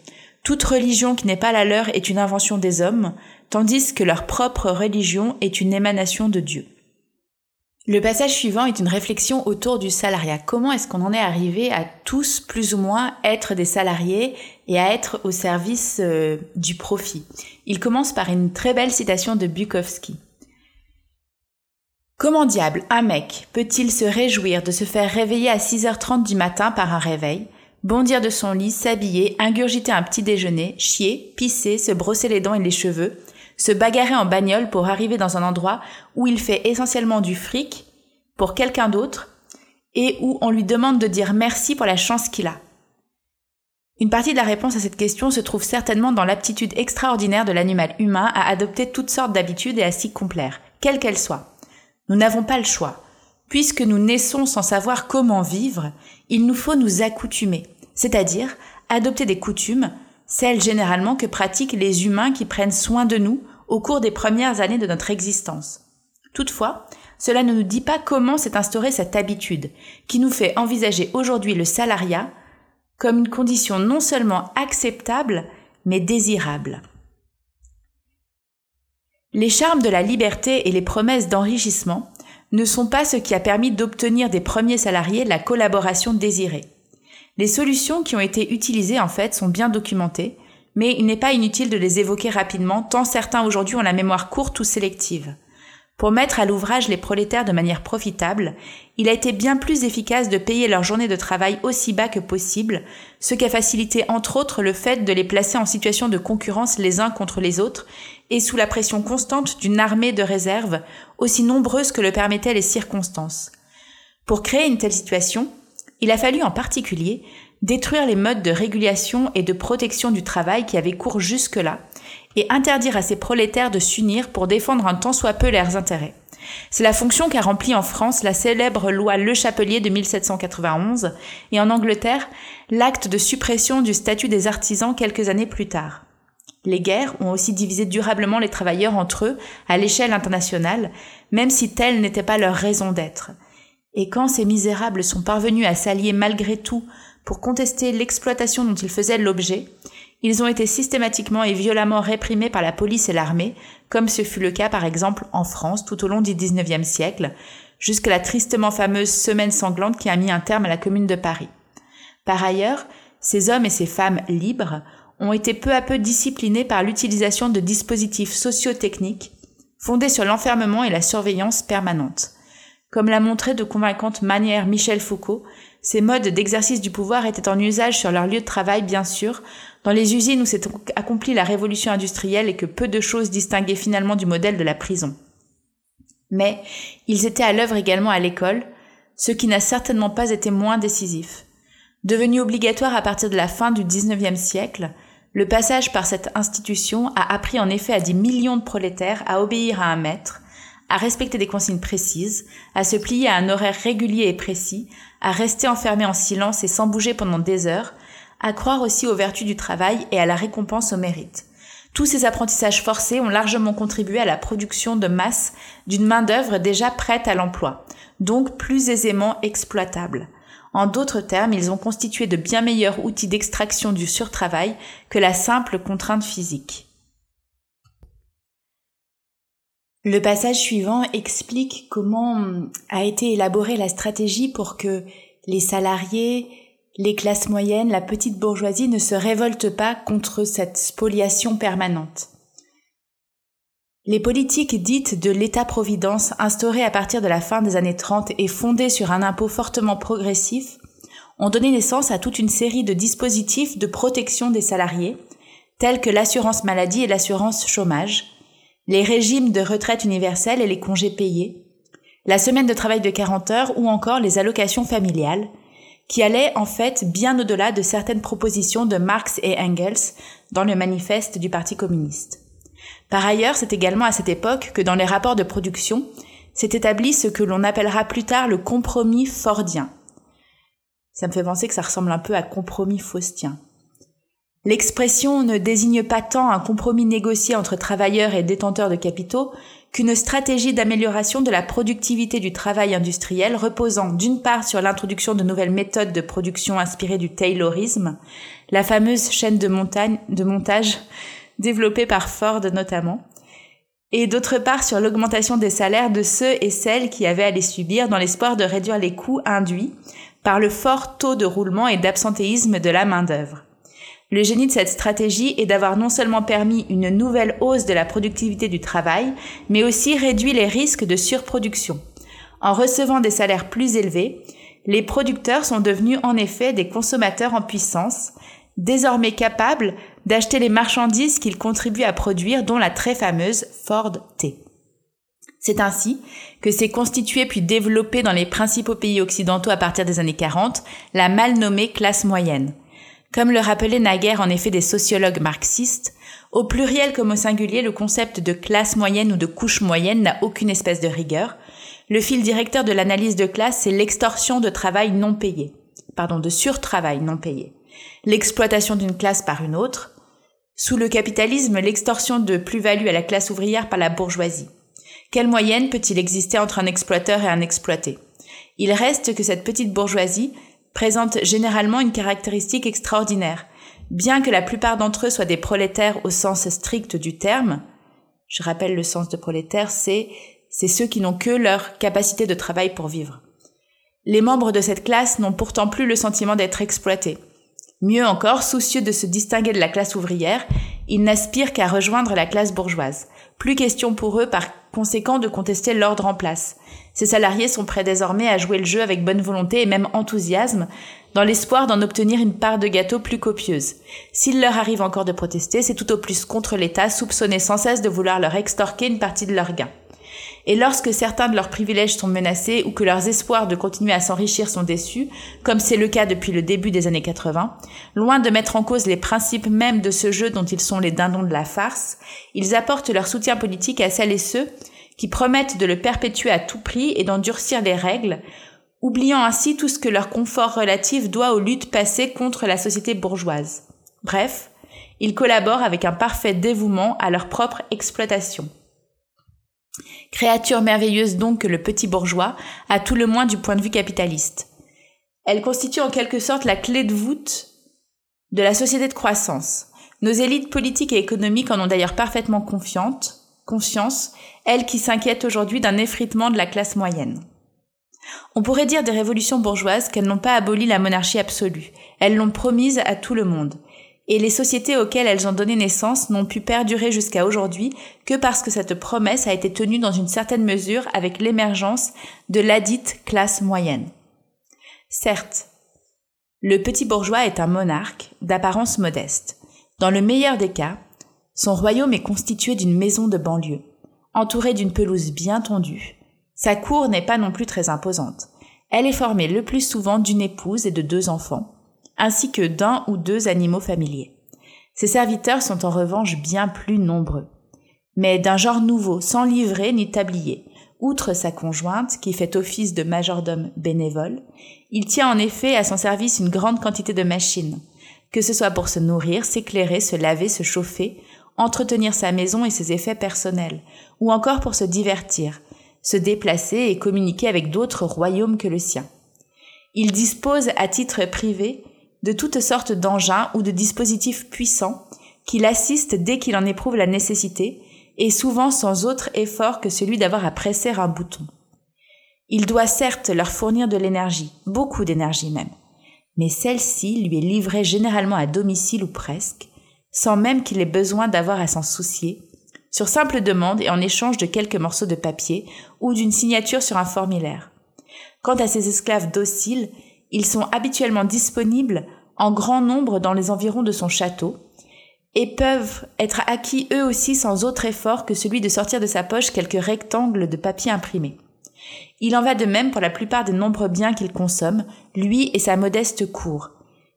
Toute religion qui n'est pas la leur est une invention des hommes, tandis que leur propre religion est une émanation de Dieu. Le passage suivant est une réflexion autour du salariat. Comment est-ce qu'on en est arrivé à tous plus ou moins être des salariés et à être au service euh, du profit? Il commence par une très belle citation de Bukowski. Comment diable un mec peut-il se réjouir de se faire réveiller à 6h30 du matin par un réveil, bondir de son lit, s'habiller, ingurgiter un petit déjeuner, chier, pisser, se brosser les dents et les cheveux, se bagarrer en bagnole pour arriver dans un endroit où il fait essentiellement du fric pour quelqu'un d'autre et où on lui demande de dire merci pour la chance qu'il a. Une partie de la réponse à cette question se trouve certainement dans l'aptitude extraordinaire de l'animal humain à adopter toutes sortes d'habitudes et à s'y complaire, quelles qu'elles soient. Nous n'avons pas le choix. Puisque nous naissons sans savoir comment vivre, il nous faut nous accoutumer, c'est-à-dire adopter des coutumes, celles généralement que pratiquent les humains qui prennent soin de nous au cours des premières années de notre existence. Toutefois, cela ne nous dit pas comment s'est instaurée cette habitude, qui nous fait envisager aujourd'hui le salariat comme une condition non seulement acceptable, mais désirable. Les charmes de la liberté et les promesses d'enrichissement ne sont pas ce qui a permis d'obtenir des premiers salariés la collaboration désirée. Les solutions qui ont été utilisées en fait sont bien documentées, mais il n'est pas inutile de les évoquer rapidement, tant certains aujourd'hui ont la mémoire courte ou sélective. Pour mettre à l'ouvrage les prolétaires de manière profitable, il a été bien plus efficace de payer leur journée de travail aussi bas que possible, ce qui a facilité entre autres le fait de les placer en situation de concurrence les uns contre les autres et sous la pression constante d'une armée de réserve aussi nombreuse que le permettaient les circonstances. Pour créer une telle situation, il a fallu en particulier détruire les modes de régulation et de protection du travail qui avaient cours jusque-là, et interdire à ces prolétaires de s'unir pour défendre un tant soit peu leurs intérêts. C'est la fonction qu'a remplie en France la célèbre loi Le Chapelier de 1791 et en Angleterre l'acte de suppression du statut des artisans quelques années plus tard. Les guerres ont aussi divisé durablement les travailleurs entre eux à l'échelle internationale, même si telle n'était pas leur raison d'être. Et quand ces misérables sont parvenus à s'allier malgré tout pour contester l'exploitation dont ils faisaient l'objet, ils ont été systématiquement et violemment réprimés par la police et l'armée, comme ce fut le cas par exemple en France tout au long du XIXe siècle, jusqu'à la tristement fameuse Semaine sanglante qui a mis un terme à la Commune de Paris. Par ailleurs, ces hommes et ces femmes libres ont été peu à peu disciplinés par l'utilisation de dispositifs socio-techniques fondés sur l'enfermement et la surveillance permanente. Comme l'a montré de convaincante manière Michel Foucault, ces modes d'exercice du pouvoir étaient en usage sur leur lieu de travail, bien sûr, dans les usines où s'est accomplie la révolution industrielle et que peu de choses distinguaient finalement du modèle de la prison. Mais ils étaient à l'œuvre également à l'école, ce qui n'a certainement pas été moins décisif. Devenu obligatoire à partir de la fin du XIXe siècle, le passage par cette institution a appris en effet à des millions de prolétaires à obéir à un maître, à respecter des consignes précises, à se plier à un horaire régulier et précis, à rester enfermé en silence et sans bouger pendant des heures, à croire aussi aux vertus du travail et à la récompense au mérite. Tous ces apprentissages forcés ont largement contribué à la production de masse d'une main-d'œuvre déjà prête à l'emploi, donc plus aisément exploitable. En d'autres termes, ils ont constitué de bien meilleurs outils d'extraction du surtravail que la simple contrainte physique. Le passage suivant explique comment a été élaborée la stratégie pour que les salariés, les classes moyennes, la petite bourgeoisie ne se révoltent pas contre cette spoliation permanente. Les politiques dites de l'État-providence instaurées à partir de la fin des années 30 et fondées sur un impôt fortement progressif ont donné naissance à toute une série de dispositifs de protection des salariés, tels que l'assurance maladie et l'assurance chômage, les régimes de retraite universelle et les congés payés, la semaine de travail de 40 heures ou encore les allocations familiales, qui allait en fait bien au-delà de certaines propositions de Marx et Engels dans le manifeste du Parti communiste. Par ailleurs, c'est également à cette époque que dans les rapports de production s'est établi ce que l'on appellera plus tard le compromis fordien. Ça me fait penser que ça ressemble un peu à compromis faustien. L'expression ne désigne pas tant un compromis négocié entre travailleurs et détenteurs de capitaux qu'une stratégie d'amélioration de la productivité du travail industriel reposant d'une part sur l'introduction de nouvelles méthodes de production inspirées du Taylorisme, la fameuse chaîne de, montage développée par Ford notamment, et d'autre part sur l'augmentation des salaires de ceux et celles qui avaient à les subir dans l'espoir de réduire les coûts induits par le fort taux de roulement et d'absentéisme de la main-d'œuvre. Le génie de cette stratégie est d'avoir non seulement permis une nouvelle hausse de la productivité du travail, mais aussi réduit les risques de surproduction. En recevant des salaires plus élevés, les producteurs sont devenus en effet des consommateurs en puissance, désormais capables d'acheter les marchandises qu'ils contribuent à produire, dont la très fameuse Ford T. C'est ainsi que s'est constituée puis développée dans les principaux pays occidentaux à partir des années 40 la mal nommée classe moyenne. Comme le rappelaient naguère en effet des sociologues marxistes, au pluriel comme au singulier, le concept de classe moyenne ou de couche moyenne n'a aucune espèce de rigueur. Le fil directeur de l'analyse de classe, c'est l'extorsion de travail non payé, pardon, de surtravail non payé, l'exploitation d'une classe par une autre, sous le capitalisme, l'extorsion de plus-value à la classe ouvrière par la bourgeoisie. Quelle moyenne peut-il exister entre un exploiteur et un exploité? Il reste que cette petite bourgeoisie, présentent généralement une caractéristique extraordinaire. Bien que la plupart d'entre eux soient des prolétaires au sens strict du terme, je rappelle le sens de prolétaire, c'est c'est ceux qui n'ont que leur capacité de travail pour vivre. Les membres de cette classe n'ont pourtant plus le sentiment d'être exploités. Mieux encore, soucieux de se distinguer de la classe ouvrière, ils n'aspirent qu'à rejoindre la classe bourgeoise. Plus question pour eux, par conséquent, de contester l'ordre en place. Ces salariés sont prêts désormais à jouer le jeu avec bonne volonté et même enthousiasme, dans l'espoir d'en obtenir une part de gâteau plus copieuse. S'il leur arrive encore de protester, c'est tout au plus contre l'État, soupçonné sans cesse de vouloir leur extorquer une partie de leurs gains. Et lorsque certains de leurs privilèges sont menacés ou que leurs espoirs de continuer à s'enrichir sont déçus, comme c'est le cas depuis le début des années 80, loin de mettre en cause les principes mêmes de ce jeu dont ils sont les dindons de la farce, ils apportent leur soutien politique à celles et ceux qui promettent de le perpétuer à tout prix et d'endurcir les règles, oubliant ainsi tout ce que leur confort relatif doit aux luttes passées contre la société bourgeoise. Bref, ils collaborent avec un parfait dévouement à leur propre exploitation. Créature merveilleuse donc que le petit bourgeois, à tout le moins du point de vue capitaliste. Elle constitue en quelque sorte la clé de voûte de la société de croissance. Nos élites politiques et économiques en ont d'ailleurs parfaitement confiante, conscience, elles qui s'inquiètent aujourd'hui d'un effritement de la classe moyenne. On pourrait dire des révolutions bourgeoises qu'elles n'ont pas aboli la monarchie absolue, elles l'ont promise à tout le monde et les sociétés auxquelles elles ont donné naissance n'ont pu perdurer jusqu'à aujourd'hui que parce que cette promesse a été tenue dans une certaine mesure avec l'émergence de ladite classe moyenne. Certes, le petit bourgeois est un monarque d'apparence modeste. Dans le meilleur des cas, son royaume est constitué d'une maison de banlieue, entourée d'une pelouse bien tondue. Sa cour n'est pas non plus très imposante. Elle est formée le plus souvent d'une épouse et de deux enfants, ainsi que d'un ou deux animaux familiers. Ses serviteurs sont en revanche bien plus nombreux, mais d'un genre nouveau, sans livret ni tablier. Outre sa conjointe, qui fait office de majordome bénévole, il tient en effet à son service une grande quantité de machines, que ce soit pour se nourrir, s'éclairer, se laver, se chauffer, entretenir sa maison et ses effets personnels, ou encore pour se divertir, se déplacer et communiquer avec d'autres royaumes que le sien. Il dispose à titre privé de toutes sortes d'engins ou de dispositifs puissants qui l'assistent dès qu'il en éprouve la nécessité, et souvent sans autre effort que celui d'avoir à presser un bouton. Il doit certes leur fournir de l'énergie, beaucoup d'énergie même, mais celle-ci lui est livrée généralement à domicile ou presque, sans même qu'il ait besoin d'avoir à s'en soucier, sur simple demande et en échange de quelques morceaux de papier ou d'une signature sur un formulaire. Quant à ses esclaves dociles, ils sont habituellement disponibles en grand nombre dans les environs de son château, et peuvent être acquis eux aussi sans autre effort que celui de sortir de sa poche quelques rectangles de papier imprimé. Il en va de même pour la plupart des nombreux biens qu'il consomme, lui et sa modeste cour.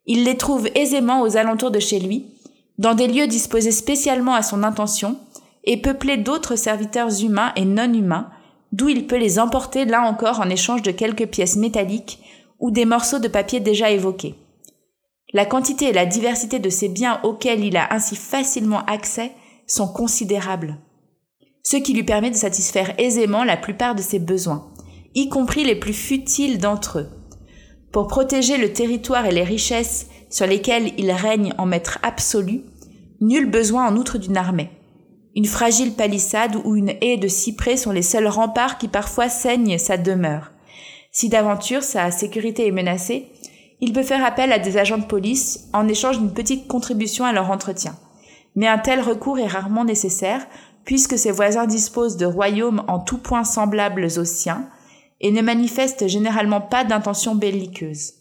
Il les trouve aisément aux alentours de chez lui, dans des lieux disposés spécialement à son intention, et peuplés d'autres serviteurs humains et non humains, d'où il peut les emporter là encore en échange de quelques pièces métalliques ou des morceaux de papier déjà évoqués. La quantité et la diversité de ces biens auxquels il a ainsi facilement accès sont considérables, ce qui lui permet de satisfaire aisément la plupart de ses besoins, y compris les plus futiles d'entre eux. Pour protéger le territoire et les richesses sur lesquelles il règne en maître absolu, nul besoin en outre d'une armée. Une fragile palissade ou une haie de cyprès sont les seuls remparts qui parfois saignent sa demeure. Si d'aventure sa sécurité est menacée, il peut faire appel à des agents de police en échange d'une petite contribution à leur entretien. Mais un tel recours est rarement nécessaire, puisque ses voisins disposent de royaumes en tout point semblables aux siens, et ne manifestent généralement pas d'intention belliqueuse.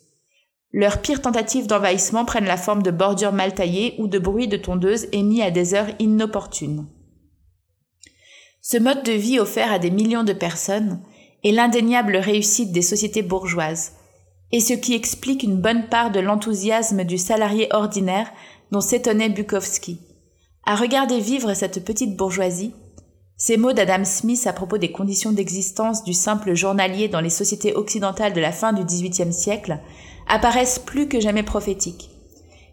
Leurs pires tentatives d'envahissement prennent la forme de bordures mal taillées ou de bruits de tondeuses émis à des heures inopportunes. Ce mode de vie offert à des millions de personnes est l'indéniable réussite des sociétés bourgeoises, et ce qui explique une bonne part de l'enthousiasme du salarié ordinaire dont s'étonnait Bukowski. À regarder vivre cette petite bourgeoisie, ces mots d'Adam Smith à propos des conditions d'existence du simple journalier dans les sociétés occidentales de la fin du XVIIIe siècle apparaissent plus que jamais prophétiques.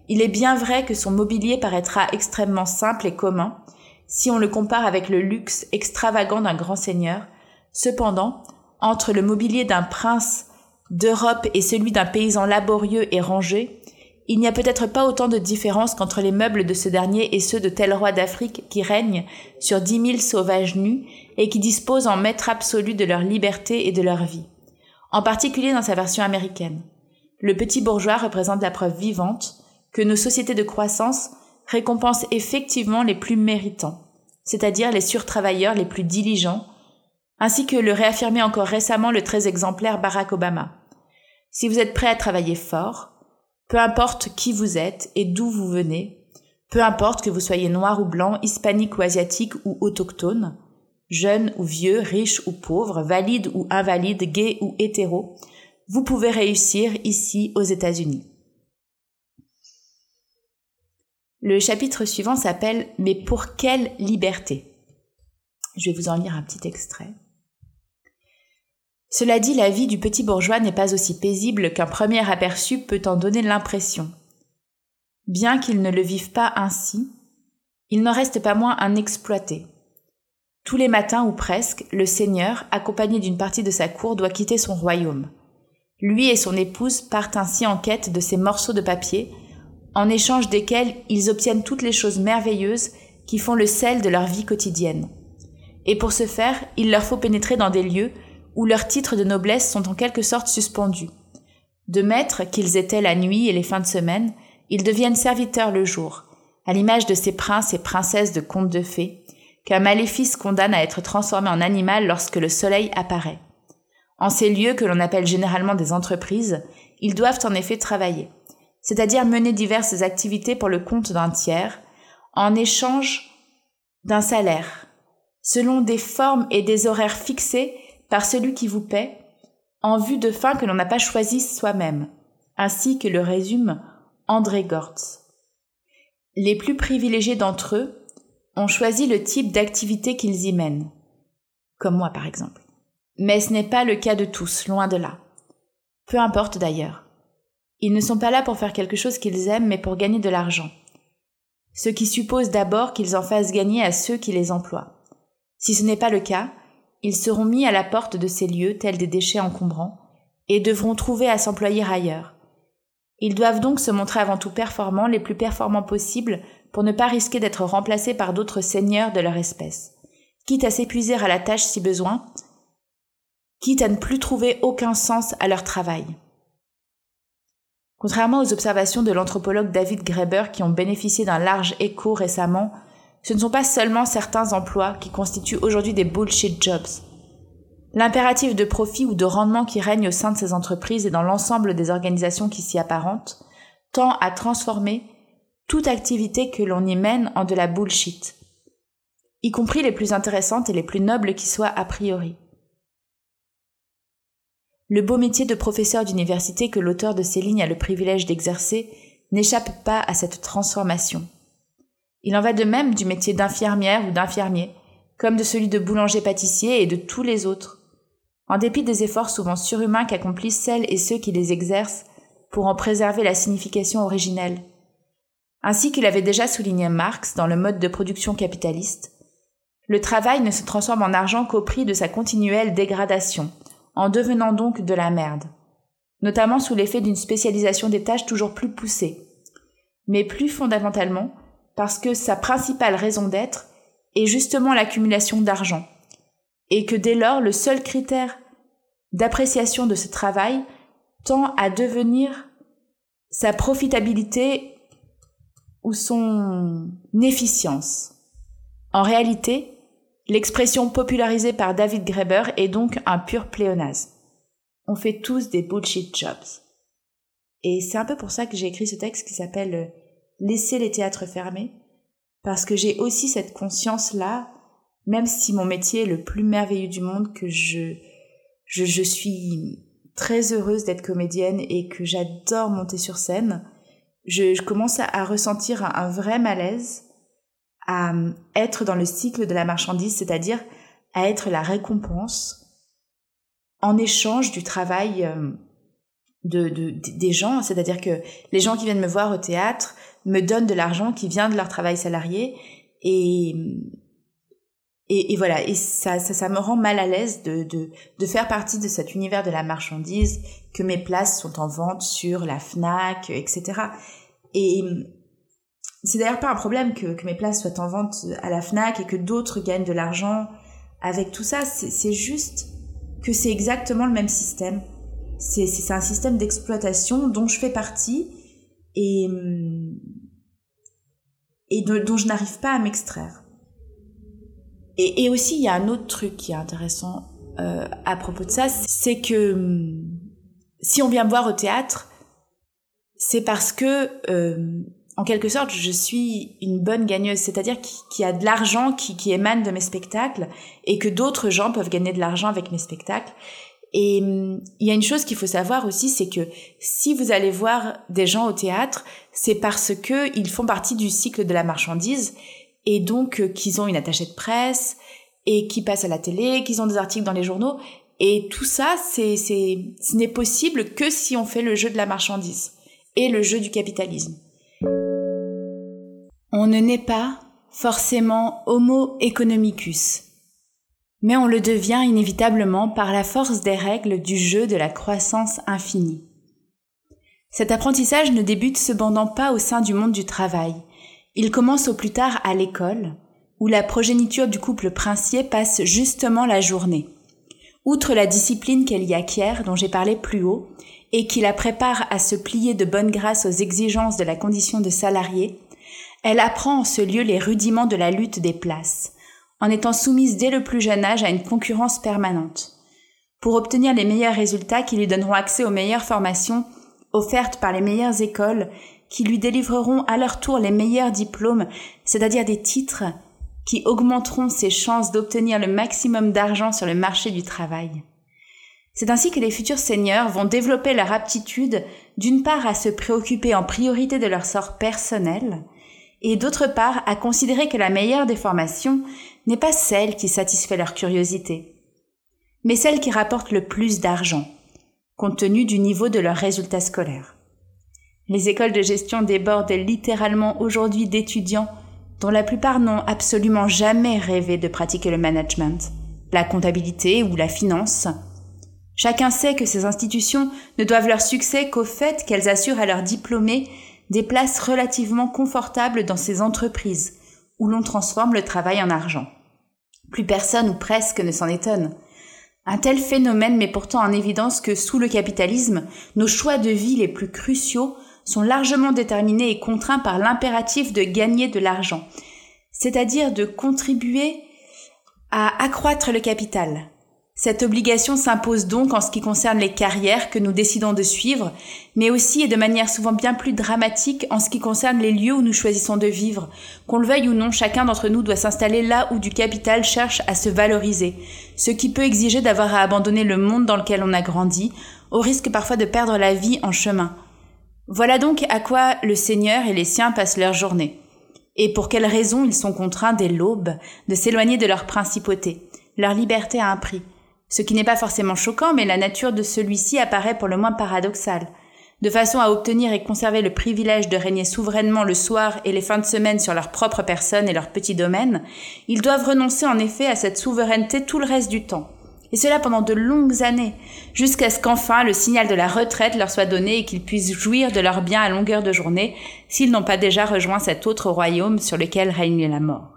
Il est bien vrai que son mobilier paraîtra extrêmement simple et commun si on le compare avec le luxe extravagant d'un grand seigneur. Cependant, entre le mobilier d'un prince d'Europe et celui d'un paysan laborieux et rangé, il n'y a peut-être pas autant de différence qu'entre les meubles de ce dernier et ceux de tels rois d'Afrique qui règnent sur dix mille sauvages nus et qui disposent en maître absolu de leur liberté et de leur vie. En particulier dans sa version américaine. Le petit bourgeois représente la preuve vivante que nos sociétés de croissance récompensent effectivement les plus méritants, c'est-à-dire les surtravailleurs les plus diligents, ainsi que le réaffirmait encore récemment le très exemplaire Barack Obama. Si vous êtes prêt à travailler fort, peu importe qui vous êtes et d'où vous venez, peu importe que vous soyez noir ou blanc, hispanique ou asiatique ou autochtone, jeune ou vieux, riche ou pauvre, valide ou invalide, gay ou hétéro, vous pouvez réussir ici aux États-Unis. Le chapitre suivant s'appelle Mais pour quelle liberté? Je vais vous en lire un petit extrait. Cela dit, la vie du petit bourgeois n'est pas aussi paisible qu'un premier aperçu peut en donner l'impression. Bien qu'il ne le vive pas ainsi, il n'en reste pas moins un exploité. Tous les matins ou presque, le seigneur, accompagné d'une partie de sa cour, doit quitter son royaume. Lui et son épouse partent ainsi en quête de ces morceaux de papier, en échange desquels ils obtiennent toutes les choses merveilleuses qui font le sel de leur vie quotidienne. Et pour ce faire, il leur faut pénétrer dans des lieux où leurs titres de noblesse sont en quelque sorte suspendus. De maîtres qu'ils étaient la nuit et les fins de semaine, ils deviennent serviteurs le jour, à l'image de ces princes et princesses de contes de fées, qu'un maléfice condamne à être transformé en animal lorsque le soleil apparaît. En ces lieux que l'on appelle généralement des entreprises, ils doivent en effet travailler, c'est-à-dire mener diverses activités pour le compte d'un tiers, en échange d'un salaire, selon des formes et des horaires fixés par celui qui vous paie, en vue de fins que l'on n'a pas choisies soi-même, ainsi que le résume André Gortz. Les plus privilégiés d'entre eux ont choisi le type d'activité qu'ils y mènent, comme moi par exemple. Mais ce n'est pas le cas de tous, loin de là. Peu importe d'ailleurs. Ils ne sont pas là pour faire quelque chose qu'ils aiment, mais pour gagner de l'argent. Ce qui suppose d'abord qu'ils en fassent gagner à ceux qui les emploient. Si ce n'est pas le cas, ils seront mis à la porte de ces lieux tels des déchets encombrants, et devront trouver à s'employer ailleurs. Ils doivent donc se montrer avant tout performants, les plus performants possibles, pour ne pas risquer d'être remplacés par d'autres seigneurs de leur espèce, quitte à s'épuiser à la tâche si besoin, quitte à ne plus trouver aucun sens à leur travail. Contrairement aux observations de l'anthropologue David Graeber qui ont bénéficié d'un large écho récemment ce ne sont pas seulement certains emplois qui constituent aujourd'hui des bullshit jobs. L'impératif de profit ou de rendement qui règne au sein de ces entreprises et dans l'ensemble des organisations qui s'y apparentent tend à transformer toute activité que l'on y mène en de la bullshit, y compris les plus intéressantes et les plus nobles qui soient a priori. Le beau métier de professeur d'université que l'auteur de ces lignes a le privilège d'exercer n'échappe pas à cette transformation. Il en va de même du métier d'infirmière ou d'infirmier, comme de celui de boulanger-pâtissier et de tous les autres. En dépit des efforts souvent surhumains qu'accomplissent celles et ceux qui les exercent pour en préserver la signification originelle. Ainsi qu'il avait déjà souligné Marx dans le mode de production capitaliste, le travail ne se transforme en argent qu'au prix de sa continuelle dégradation, en devenant donc de la merde, notamment sous l'effet d'une spécialisation des tâches toujours plus poussée. Mais plus fondamentalement, parce que sa principale raison d'être est justement l'accumulation d'argent, et que dès lors le seul critère d'appréciation de ce travail tend à devenir sa profitabilité ou son efficience. En réalité, l'expression popularisée par David Graeber est donc un pur pléonasme. On fait tous des bullshit jobs. Et c'est un peu pour ça que j'ai écrit ce texte qui s'appelle laisser les théâtres fermés, parce que j'ai aussi cette conscience-là, même si mon métier est le plus merveilleux du monde, que je, je, je suis très heureuse d'être comédienne et que j'adore monter sur scène, je, commence à, ressentir un, vrai malaise à être dans le cycle de la marchandise, c'est-à-dire à être la récompense en échange du travail euh, de, des gens, c'est-à-dire que les gens qui viennent me voir au théâtre me donnent de l'argent qui vient de leur travail salarié et et, voilà. Et ça, ça, ça me rend mal à l'aise de, de de faire partie de cet univers de la marchandise que mes places sont en vente sur la Fnac etc et c'est d'ailleurs pas un problème que, que mes places soient en vente à la Fnac et que d'autres gagnent de l'argent avec tout ça. C'est juste que c'est exactement le même système. C'est un système d'exploitation dont je fais partie et, hum, dont je n'arrive pas à m'extraire. Et, aussi, il y a un autre truc qui est intéressant euh, à propos de ça, c'est que hum, si on vient me voir au théâtre, c'est parce que, euh, en quelque sorte, je suis une bonne gagneuse, c'est-à-dire qu'il y a de l'argent qui, qui émane de mes spectacles et que d'autres gens peuvent gagner de l'argent avec mes spectacles. Et hum, il y a une chose qu'il faut savoir aussi, c'est que si vous allez voir des gens au théâtre, c'est parce que ils font partie du cycle de la marchandise et donc euh, qu'ils ont une attachée de presse et qui passent à la télé, qu'ils ont des articles dans les journaux. Et tout ça, c'est, c'est, ce n'est possible que si on fait le jeu de la marchandise et le jeu du capitalisme. On ne naît pas forcément homo economicus, mais on le devient inévitablement par la force des règles du jeu de la croissance infinie. Cet apprentissage ne débute cependant pas au sein du monde du travail, il commence au plus tard à l'école, où la progéniture du couple princier passe justement la journée. Outre la discipline qu'elle y acquiert, dont j'ai parlé plus haut, et qui la prépare à se plier de bonne grâce aux exigences de la condition de salarié, elle apprend en ce lieu les rudiments de la lutte des places, en étant soumise dès le plus jeune âge à une concurrence permanente. Pour obtenir les meilleurs résultats qui lui donneront accès aux meilleures formations offertes par les meilleures écoles qui lui délivreront à leur tour les meilleurs diplômes, c'est-à-dire des titres qui augmenteront ses chances d'obtenir le maximum d'argent sur le marché du travail. C'est ainsi que les futurs seigneurs vont développer leur aptitude d'une part à se préoccuper en priorité de leur sort personnel, et d'autre part à considérer que la meilleure des formations n'est pas celle qui satisfait leur curiosité, mais celle qui rapporte le plus d'argent, compte tenu du niveau de leurs résultats scolaires. Les écoles de gestion débordent littéralement aujourd'hui d'étudiants dont la plupart n'ont absolument jamais rêvé de pratiquer le management, la comptabilité ou la finance. Chacun sait que ces institutions ne doivent leur succès qu'au fait qu'elles assurent à leurs diplômés des places relativement confortables dans ces entreprises, où l'on transforme le travail en argent. Plus personne ou presque ne s'en étonne. Un tel phénomène met pourtant en évidence que sous le capitalisme, nos choix de vie les plus cruciaux sont largement déterminés et contraints par l'impératif de gagner de l'argent, c'est-à-dire de contribuer à accroître le capital. Cette obligation s'impose donc en ce qui concerne les carrières que nous décidons de suivre, mais aussi et de manière souvent bien plus dramatique en ce qui concerne les lieux où nous choisissons de vivre. Qu'on le veuille ou non, chacun d'entre nous doit s'installer là où du capital cherche à se valoriser, ce qui peut exiger d'avoir à abandonner le monde dans lequel on a grandi, au risque parfois de perdre la vie en chemin. Voilà donc à quoi le Seigneur et les siens passent leur journée, et pour quelles raisons ils sont contraints dès l'aube de s'éloigner de leur principauté. Leur liberté a un prix. Ce qui n'est pas forcément choquant, mais la nature de celui-ci apparaît pour le moins paradoxale. De façon à obtenir et conserver le privilège de régner souverainement le soir et les fins de semaine sur leur propre personne et leur petit domaine, ils doivent renoncer en effet à cette souveraineté tout le reste du temps et cela pendant de longues années, jusqu'à ce qu'enfin le signal de la retraite leur soit donné et qu'ils puissent jouir de leurs biens à longueur de journée, s'ils n'ont pas déjà rejoint cet autre royaume sur lequel règne la mort.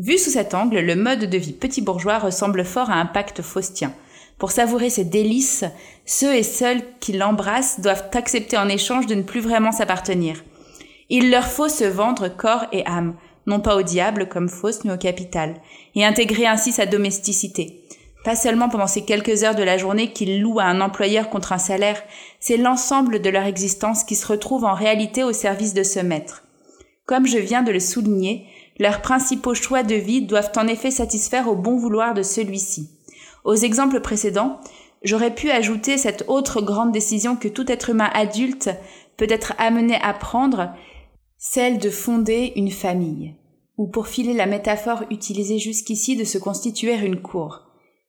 Vu sous cet angle, le mode de vie petit bourgeois ressemble fort à un pacte faustien. Pour savourer ses délices, ceux et celles qui l'embrassent doivent accepter en échange de ne plus vraiment s'appartenir. Il leur faut se vendre corps et âme, non pas au diable comme Faust, mais au capital, et intégrer ainsi sa domesticité. Pas seulement pendant ces quelques heures de la journée qu'ils louent à un employeur contre un salaire, c'est l'ensemble de leur existence qui se retrouve en réalité au service de ce maître. Comme je viens de le souligner, leurs principaux choix de vie doivent en effet satisfaire au bon vouloir de celui-ci. Aux exemples précédents, j'aurais pu ajouter cette autre grande décision que tout être humain adulte peut être amené à prendre, celle de fonder une famille, ou pour filer la métaphore utilisée jusqu'ici de se constituer une cour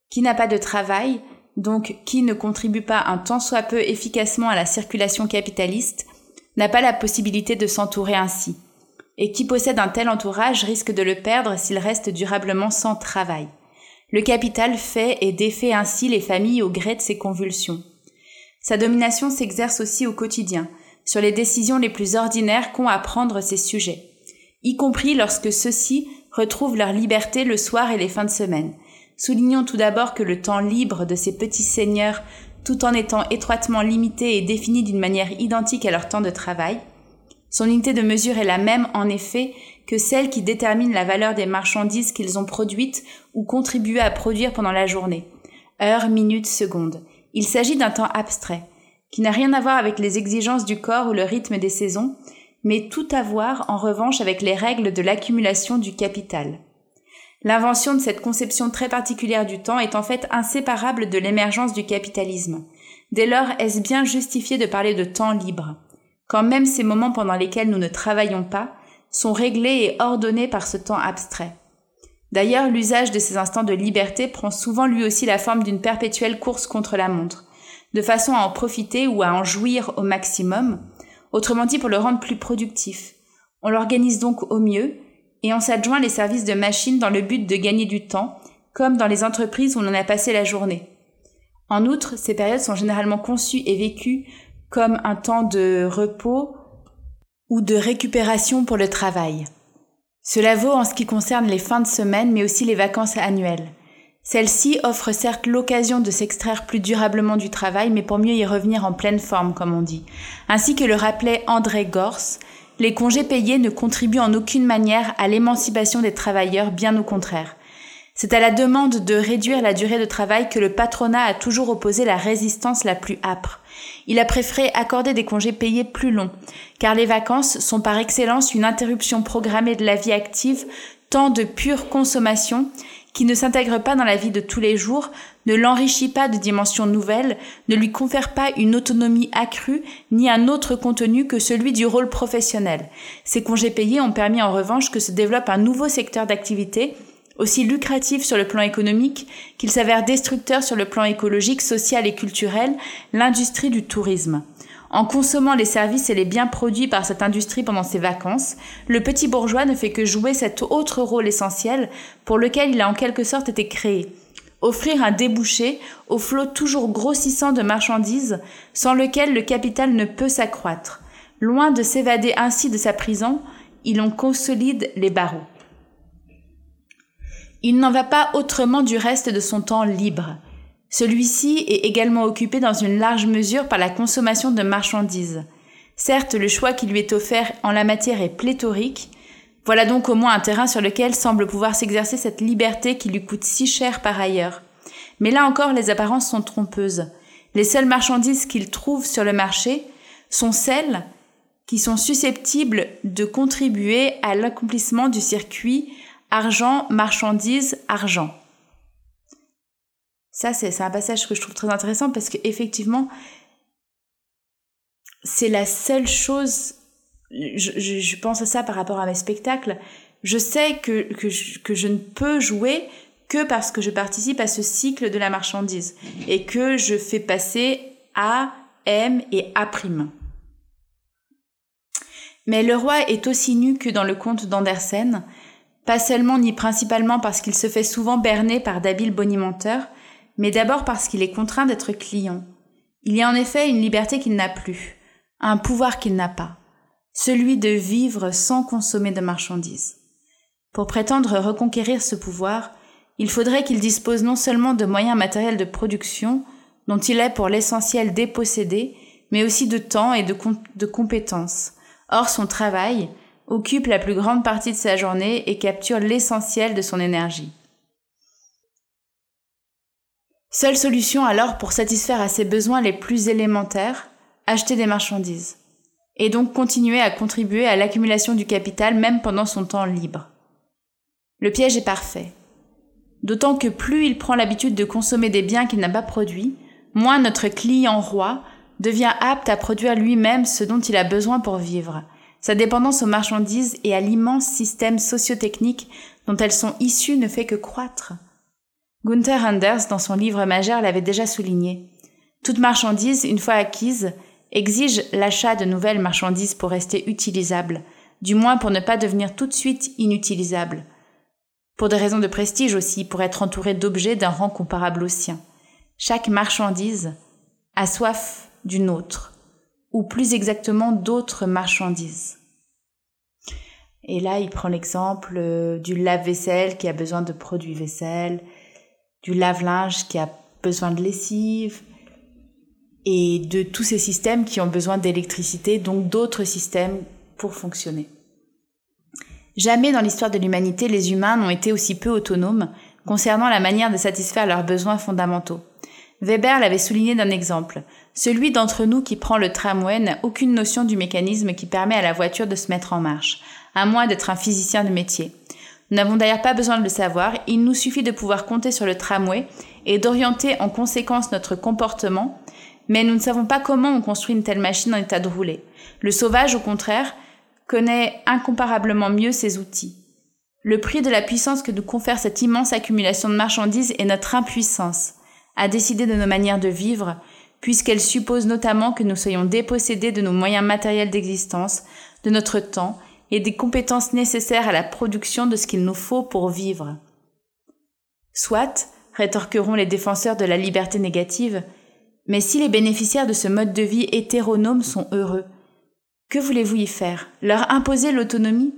qui n'a pas de travail, donc qui ne contribue pas un tant soit peu efficacement à la circulation capitaliste, n'a pas la possibilité de s'entourer ainsi, et qui possède un tel entourage risque de le perdre s'il reste durablement sans travail. Le capital fait et défait ainsi les familles au gré de ses convulsions. Sa domination s'exerce aussi au quotidien, sur les décisions les plus ordinaires qu'ont à prendre ces sujets, y compris lorsque ceux-ci retrouvent leur liberté le soir et les fins de semaine, Soulignons tout d'abord que le temps libre de ces petits seigneurs, tout en étant étroitement limité et défini d'une manière identique à leur temps de travail, Son unité de mesure est la même, en effet, que celle qui détermine la valeur des marchandises qu'ils ont produites ou contribué à produire pendant la journée. Heure, minute, seconde. Il s'agit d'un temps abstrait, qui n'a rien à voir avec les exigences du corps ou le rythme des saisons, mais tout à voir en revanche avec les règles de l'accumulation du capital. L'invention de cette conception très particulière du temps est en fait inséparable de l'émergence du capitalisme. Dès lors, est-ce bien justifié de parler de temps libre? Quand même ces moments pendant lesquels nous ne travaillons pas sont réglés et ordonnés par ce temps abstrait. D'ailleurs, l'usage de ces instants de liberté prend souvent lui aussi la forme d'une perpétuelle course contre la montre, de façon à en profiter ou à en jouir au maximum, autrement dit pour le rendre plus productif. On l'organise donc au mieux, et on s'adjoint les services de machine dans le but de gagner du temps, comme dans les entreprises où on a passé la journée. En outre, ces périodes sont généralement conçues et vécues comme un temps de repos ou de récupération pour le travail. Cela vaut en ce qui concerne les fins de semaine, mais aussi les vacances annuelles. Celles-ci offrent certes l'occasion de s'extraire plus durablement du travail, mais pour mieux y revenir en pleine forme, comme on dit. Ainsi que le rappelait André Gors, les congés payés ne contribuent en aucune manière à l'émancipation des travailleurs, bien au contraire. C'est à la demande de réduire la durée de travail que le patronat a toujours opposé la résistance la plus âpre. Il a préféré accorder des congés payés plus longs, car les vacances sont par excellence une interruption programmée de la vie active, tant de pure consommation, qui ne s'intègre pas dans la vie de tous les jours, ne l'enrichit pas de dimensions nouvelles, ne lui confère pas une autonomie accrue, ni un autre contenu que celui du rôle professionnel. Ces congés payés ont permis en revanche que se développe un nouveau secteur d'activité, aussi lucratif sur le plan économique qu'il s'avère destructeur sur le plan écologique, social et culturel, l'industrie du tourisme. En consommant les services et les biens produits par cette industrie pendant ses vacances, le petit bourgeois ne fait que jouer cet autre rôle essentiel pour lequel il a en quelque sorte été créé. Offrir un débouché au flot toujours grossissant de marchandises sans lequel le capital ne peut s'accroître. Loin de s'évader ainsi de sa prison, il en consolide les barreaux. Il n'en va pas autrement du reste de son temps libre. Celui-ci est également occupé dans une large mesure par la consommation de marchandises. Certes, le choix qui lui est offert en la matière est pléthorique. Voilà donc au moins un terrain sur lequel semble pouvoir s'exercer cette liberté qui lui coûte si cher par ailleurs. Mais là encore, les apparences sont trompeuses. Les seules marchandises qu'il trouve sur le marché sont celles qui sont susceptibles de contribuer à l'accomplissement du circuit argent, marchandise, argent. Ça, c'est un passage que je trouve très intéressant parce qu'effectivement, c'est la seule chose, je, pense à ça par rapport à mes spectacles, je sais que, que, je, ne peux jouer que parce que je participe à ce cycle de la marchandise et que je fais passer A, M et A'. Mais le roi est aussi nu que dans le conte d'Andersen, pas seulement ni principalement parce qu'il se fait souvent berner par d'habiles bonimenteurs, mais d'abord parce qu'il est contraint d'être client. Il y a en effet une liberté qu'il n'a plus, un pouvoir qu'il n'a pas, celui de vivre sans consommer de marchandises. Pour prétendre reconquérir ce pouvoir, il faudrait qu'il dispose non seulement de moyens matériels de production, dont il est pour l'essentiel dépossédé, mais aussi de temps et de, de compétences. Or, son travail, occupe la plus grande partie de sa journée et capture l'essentiel de son énergie. Seule solution alors pour satisfaire à ses besoins les plus élémentaires, acheter des marchandises, et donc continuer à contribuer à l'accumulation du capital même pendant son temps libre. Le piège est parfait. D'autant que plus il prend l'habitude de consommer des biens qu'il n'a pas produits, moins notre client roi devient apte à produire lui-même ce dont il a besoin pour vivre, sa dépendance aux marchandises et à l'immense système sociotechnique dont elles sont issues ne fait que croître. Gunther Anders, dans son livre majeur, l'avait déjà souligné. Toute marchandise, une fois acquise, exige l'achat de nouvelles marchandises pour rester utilisable, du moins pour ne pas devenir tout de suite inutilisable. Pour des raisons de prestige aussi, pour être entouré d'objets d'un rang comparable au sien. Chaque marchandise a soif d'une autre ou plus exactement d'autres marchandises. Et là, il prend l'exemple euh, du lave-vaisselle qui a besoin de produits vaisselle, du lave-linge qui a besoin de lessive, et de tous ces systèmes qui ont besoin d'électricité, donc d'autres systèmes pour fonctionner. Jamais dans l'histoire de l'humanité les humains n'ont été aussi peu autonomes concernant la manière de satisfaire leurs besoins fondamentaux. Weber l'avait souligné d'un exemple. Celui d'entre nous qui prend le tramway n'a aucune notion du mécanisme qui permet à la voiture de se mettre en marche, à moins d'être un physicien de métier. Nous n'avons d'ailleurs pas besoin de le savoir, il nous suffit de pouvoir compter sur le tramway et d'orienter en conséquence notre comportement, mais nous ne savons pas comment on construit une telle machine en état de rouler. Le sauvage, au contraire, connaît incomparablement mieux ses outils. Le prix de la puissance que nous confère cette immense accumulation de marchandises est notre impuissance à décider de nos manières de vivre, puisqu'elle suppose notamment que nous soyons dépossédés de nos moyens matériels d'existence, de notre temps et des compétences nécessaires à la production de ce qu'il nous faut pour vivre. Soit, rétorqueront les défenseurs de la liberté négative, mais si les bénéficiaires de ce mode de vie hétéronome sont heureux, que voulez-vous y faire? Leur imposer l'autonomie?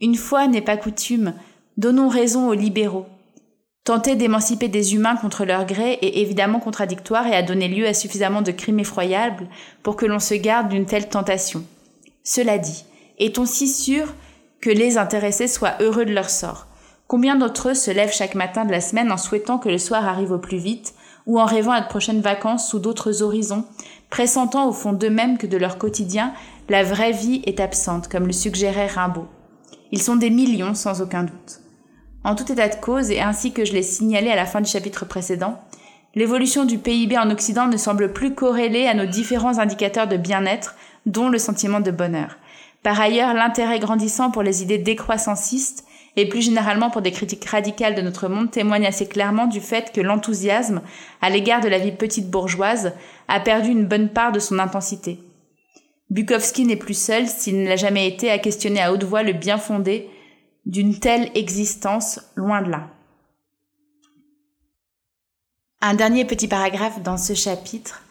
Une fois n'est pas coutume, donnons raison aux libéraux. Tenter d'émanciper des humains contre leur gré est évidemment contradictoire et a donné lieu à suffisamment de crimes effroyables pour que l'on se garde d'une telle tentation. Cela dit, est-on si sûr que les intéressés soient heureux de leur sort? Combien d'entre eux se lèvent chaque matin de la semaine en souhaitant que le soir arrive au plus vite, ou en rêvant à de prochaines vacances sous d'autres horizons, pressentant au fond d'eux-mêmes que de leur quotidien, la vraie vie est absente, comme le suggérait Rimbaud? Ils sont des millions sans aucun doute. En tout état de cause, et ainsi que je l'ai signalé à la fin du chapitre précédent, l'évolution du PIB en Occident ne semble plus corrélée à nos différents indicateurs de bien-être, dont le sentiment de bonheur. Par ailleurs, l'intérêt grandissant pour les idées décroissancistes et plus généralement pour des critiques radicales de notre monde témoigne assez clairement du fait que l'enthousiasme à l'égard de la vie petite bourgeoise a perdu une bonne part de son intensité. Bukowski n'est plus seul, s'il ne l'a jamais été, à questionner à haute voix le bien fondé d'une telle existence loin de là. Un dernier petit paragraphe dans ce chapitre.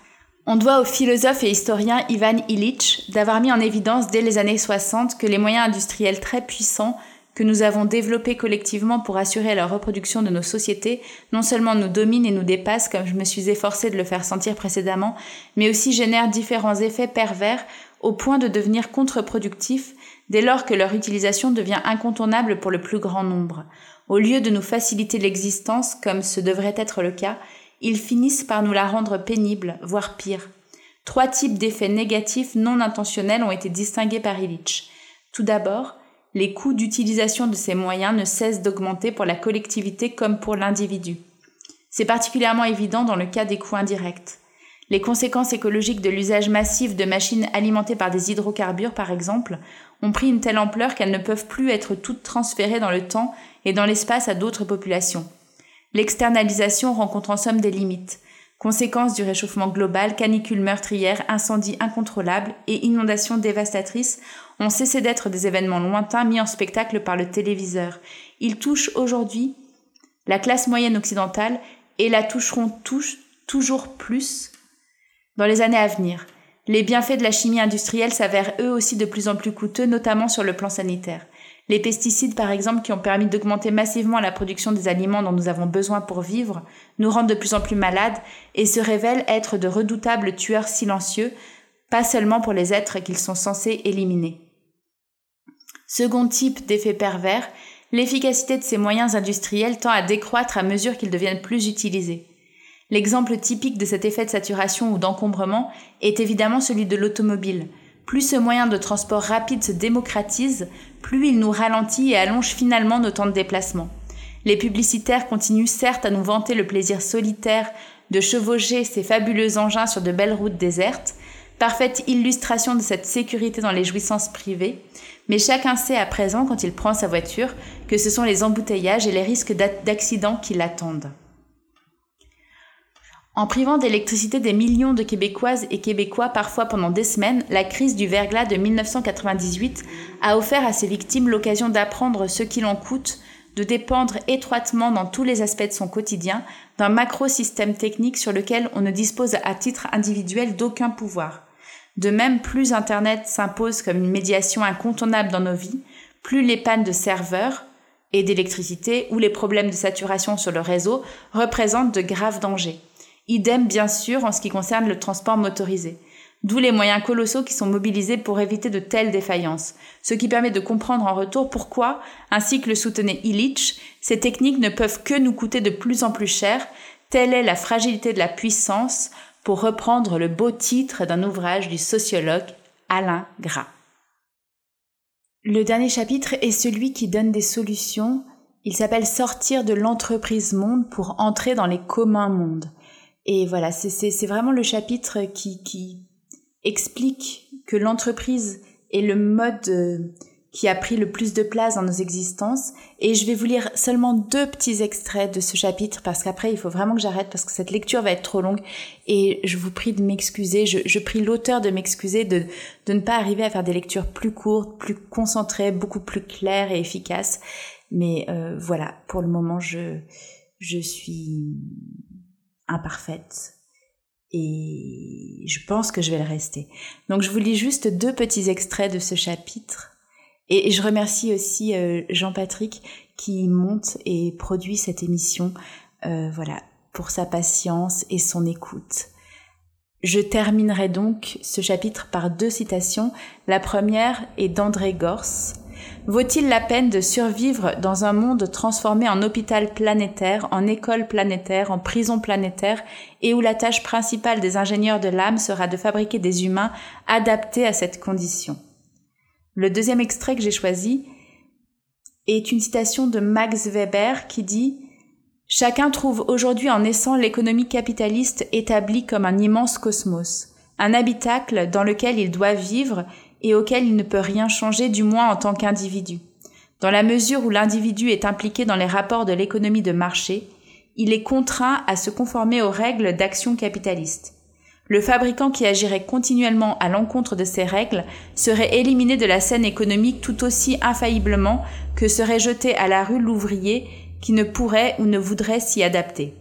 On doit au philosophe et historien Ivan Illich d'avoir mis en évidence dès les années 60 que les moyens industriels très puissants que nous avons développés collectivement pour assurer la reproduction de nos sociétés non seulement nous dominent et nous dépassent comme je me suis efforcé de le faire sentir précédemment, mais aussi génèrent différents effets pervers au point de devenir contre-productifs dès lors que leur utilisation devient incontournable pour le plus grand nombre. Au lieu de nous faciliter l'existence, comme ce devrait être le cas, ils finissent par nous la rendre pénible, voire pire. Trois types d'effets négatifs non intentionnels ont été distingués par Illich. Tout d'abord, les coûts d'utilisation de ces moyens ne cessent d'augmenter pour la collectivité comme pour l'individu. C'est particulièrement évident dans le cas des coûts indirects. Les conséquences écologiques de l'usage massif de machines alimentées par des hydrocarbures, par exemple, ont pris une telle ampleur qu'elles ne peuvent plus être toutes transférées dans le temps et dans l'espace à d'autres populations. L'externalisation rencontre en somme des limites. Conséquences du réchauffement global, canicules meurtrières, incendies incontrôlables et inondations dévastatrices ont cessé d'être des événements lointains mis en spectacle par le téléviseur. Ils touchent aujourd'hui la classe moyenne occidentale et la toucheront toujours plus dans les années à venir. Les bienfaits de la chimie industrielle s'avèrent eux aussi de plus en plus coûteux, notamment sur le plan sanitaire. Les pesticides, par exemple, qui ont permis d'augmenter massivement la production des aliments dont nous avons besoin pour vivre, nous rendent de plus en plus malades et se révèlent être de redoutables tueurs silencieux, pas seulement pour les êtres qu'ils sont censés éliminer. Second type d'effet pervers, l'efficacité de ces moyens industriels tend à décroître à mesure qu'ils deviennent plus utilisés. L'exemple typique de cet effet de saturation ou d'encombrement est évidemment celui de l'automobile. Plus ce moyen de transport rapide se démocratise, plus il nous ralentit et allonge finalement nos temps de déplacement. Les publicitaires continuent certes à nous vanter le plaisir solitaire de chevaucher ces fabuleux engins sur de belles routes désertes, parfaite illustration de cette sécurité dans les jouissances privées, mais chacun sait à présent, quand il prend sa voiture, que ce sont les embouteillages et les risques d'accidents qui l'attendent. En privant d'électricité des millions de Québécoises et Québécois parfois pendant des semaines, la crise du verglas de 1998 a offert à ses victimes l'occasion d'apprendre ce qu'il en coûte de dépendre étroitement dans tous les aspects de son quotidien d'un macro-système technique sur lequel on ne dispose à titre individuel d'aucun pouvoir. De même, plus Internet s'impose comme une médiation incontournable dans nos vies, plus les pannes de serveurs et d'électricité ou les problèmes de saturation sur le réseau représentent de graves dangers. Idem bien sûr en ce qui concerne le transport motorisé. D'où les moyens colossaux qui sont mobilisés pour éviter de telles défaillances, ce qui permet de comprendre en retour pourquoi, ainsi que le soutenait Illich, ces techniques ne peuvent que nous coûter de plus en plus cher, telle est la fragilité de la puissance, pour reprendre le beau titre d'un ouvrage du sociologue Alain Gras. Le dernier chapitre est celui qui donne des solutions. Il s'appelle Sortir de l'entreprise monde pour entrer dans les communs mondes. Et voilà, c'est vraiment le chapitre qui, qui explique que l'entreprise est le mode euh, qui a pris le plus de place dans nos existences. Et je vais vous lire seulement deux petits extraits de ce chapitre parce qu'après il faut vraiment que j'arrête parce que cette lecture va être trop longue. Et je vous prie de m'excuser, je, je, prie l'auteur de m'excuser de, de ne pas arriver à faire des lectures plus courtes, plus concentrées, beaucoup plus claires et efficaces. Mais euh, voilà, pour le moment je, je suis imparfaite et je pense que je vais le rester. Donc je vous lis juste deux petits extraits de ce chapitre. Et je remercie aussi euh, Jean-Patrick qui monte et produit cette émission, euh, voilà, pour sa patience et son écoute. Je terminerai donc ce chapitre par deux citations. La première est d'André Gors, Vaut-il la peine de survivre dans un monde transformé en hôpital planétaire, en école planétaire, en prison planétaire, et où la tâche principale des ingénieurs de l'âme sera de fabriquer des humains adaptés à cette condition? Le deuxième extrait que j'ai choisi est une citation de Max Weber qui dit Chacun trouve aujourd'hui en naissant l'économie capitaliste établie comme un immense cosmos, un habitacle dans lequel il doit vivre et auquel il ne peut rien changer, du moins en tant qu'individu. Dans la mesure où l'individu est impliqué dans les rapports de l'économie de marché, il est contraint à se conformer aux règles d'action capitaliste. Le fabricant qui agirait continuellement à l'encontre de ces règles serait éliminé de la scène économique tout aussi infailliblement que serait jeté à la rue l'ouvrier qui ne pourrait ou ne voudrait s'y adapter.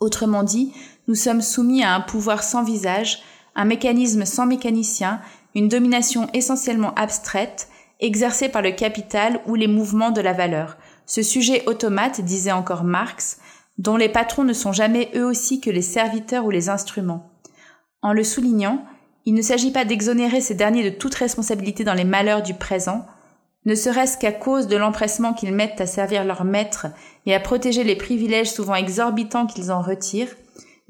Autrement dit, nous sommes soumis à un pouvoir sans visage, un mécanisme sans mécanicien une domination essentiellement abstraite, exercée par le capital ou les mouvements de la valeur, ce sujet automate, disait encore Marx, dont les patrons ne sont jamais eux aussi que les serviteurs ou les instruments. En le soulignant, il ne s'agit pas d'exonérer ces derniers de toute responsabilité dans les malheurs du présent, ne serait-ce qu'à cause de l'empressement qu'ils mettent à servir leur maître et à protéger les privilèges souvent exorbitants qu'ils en retirent,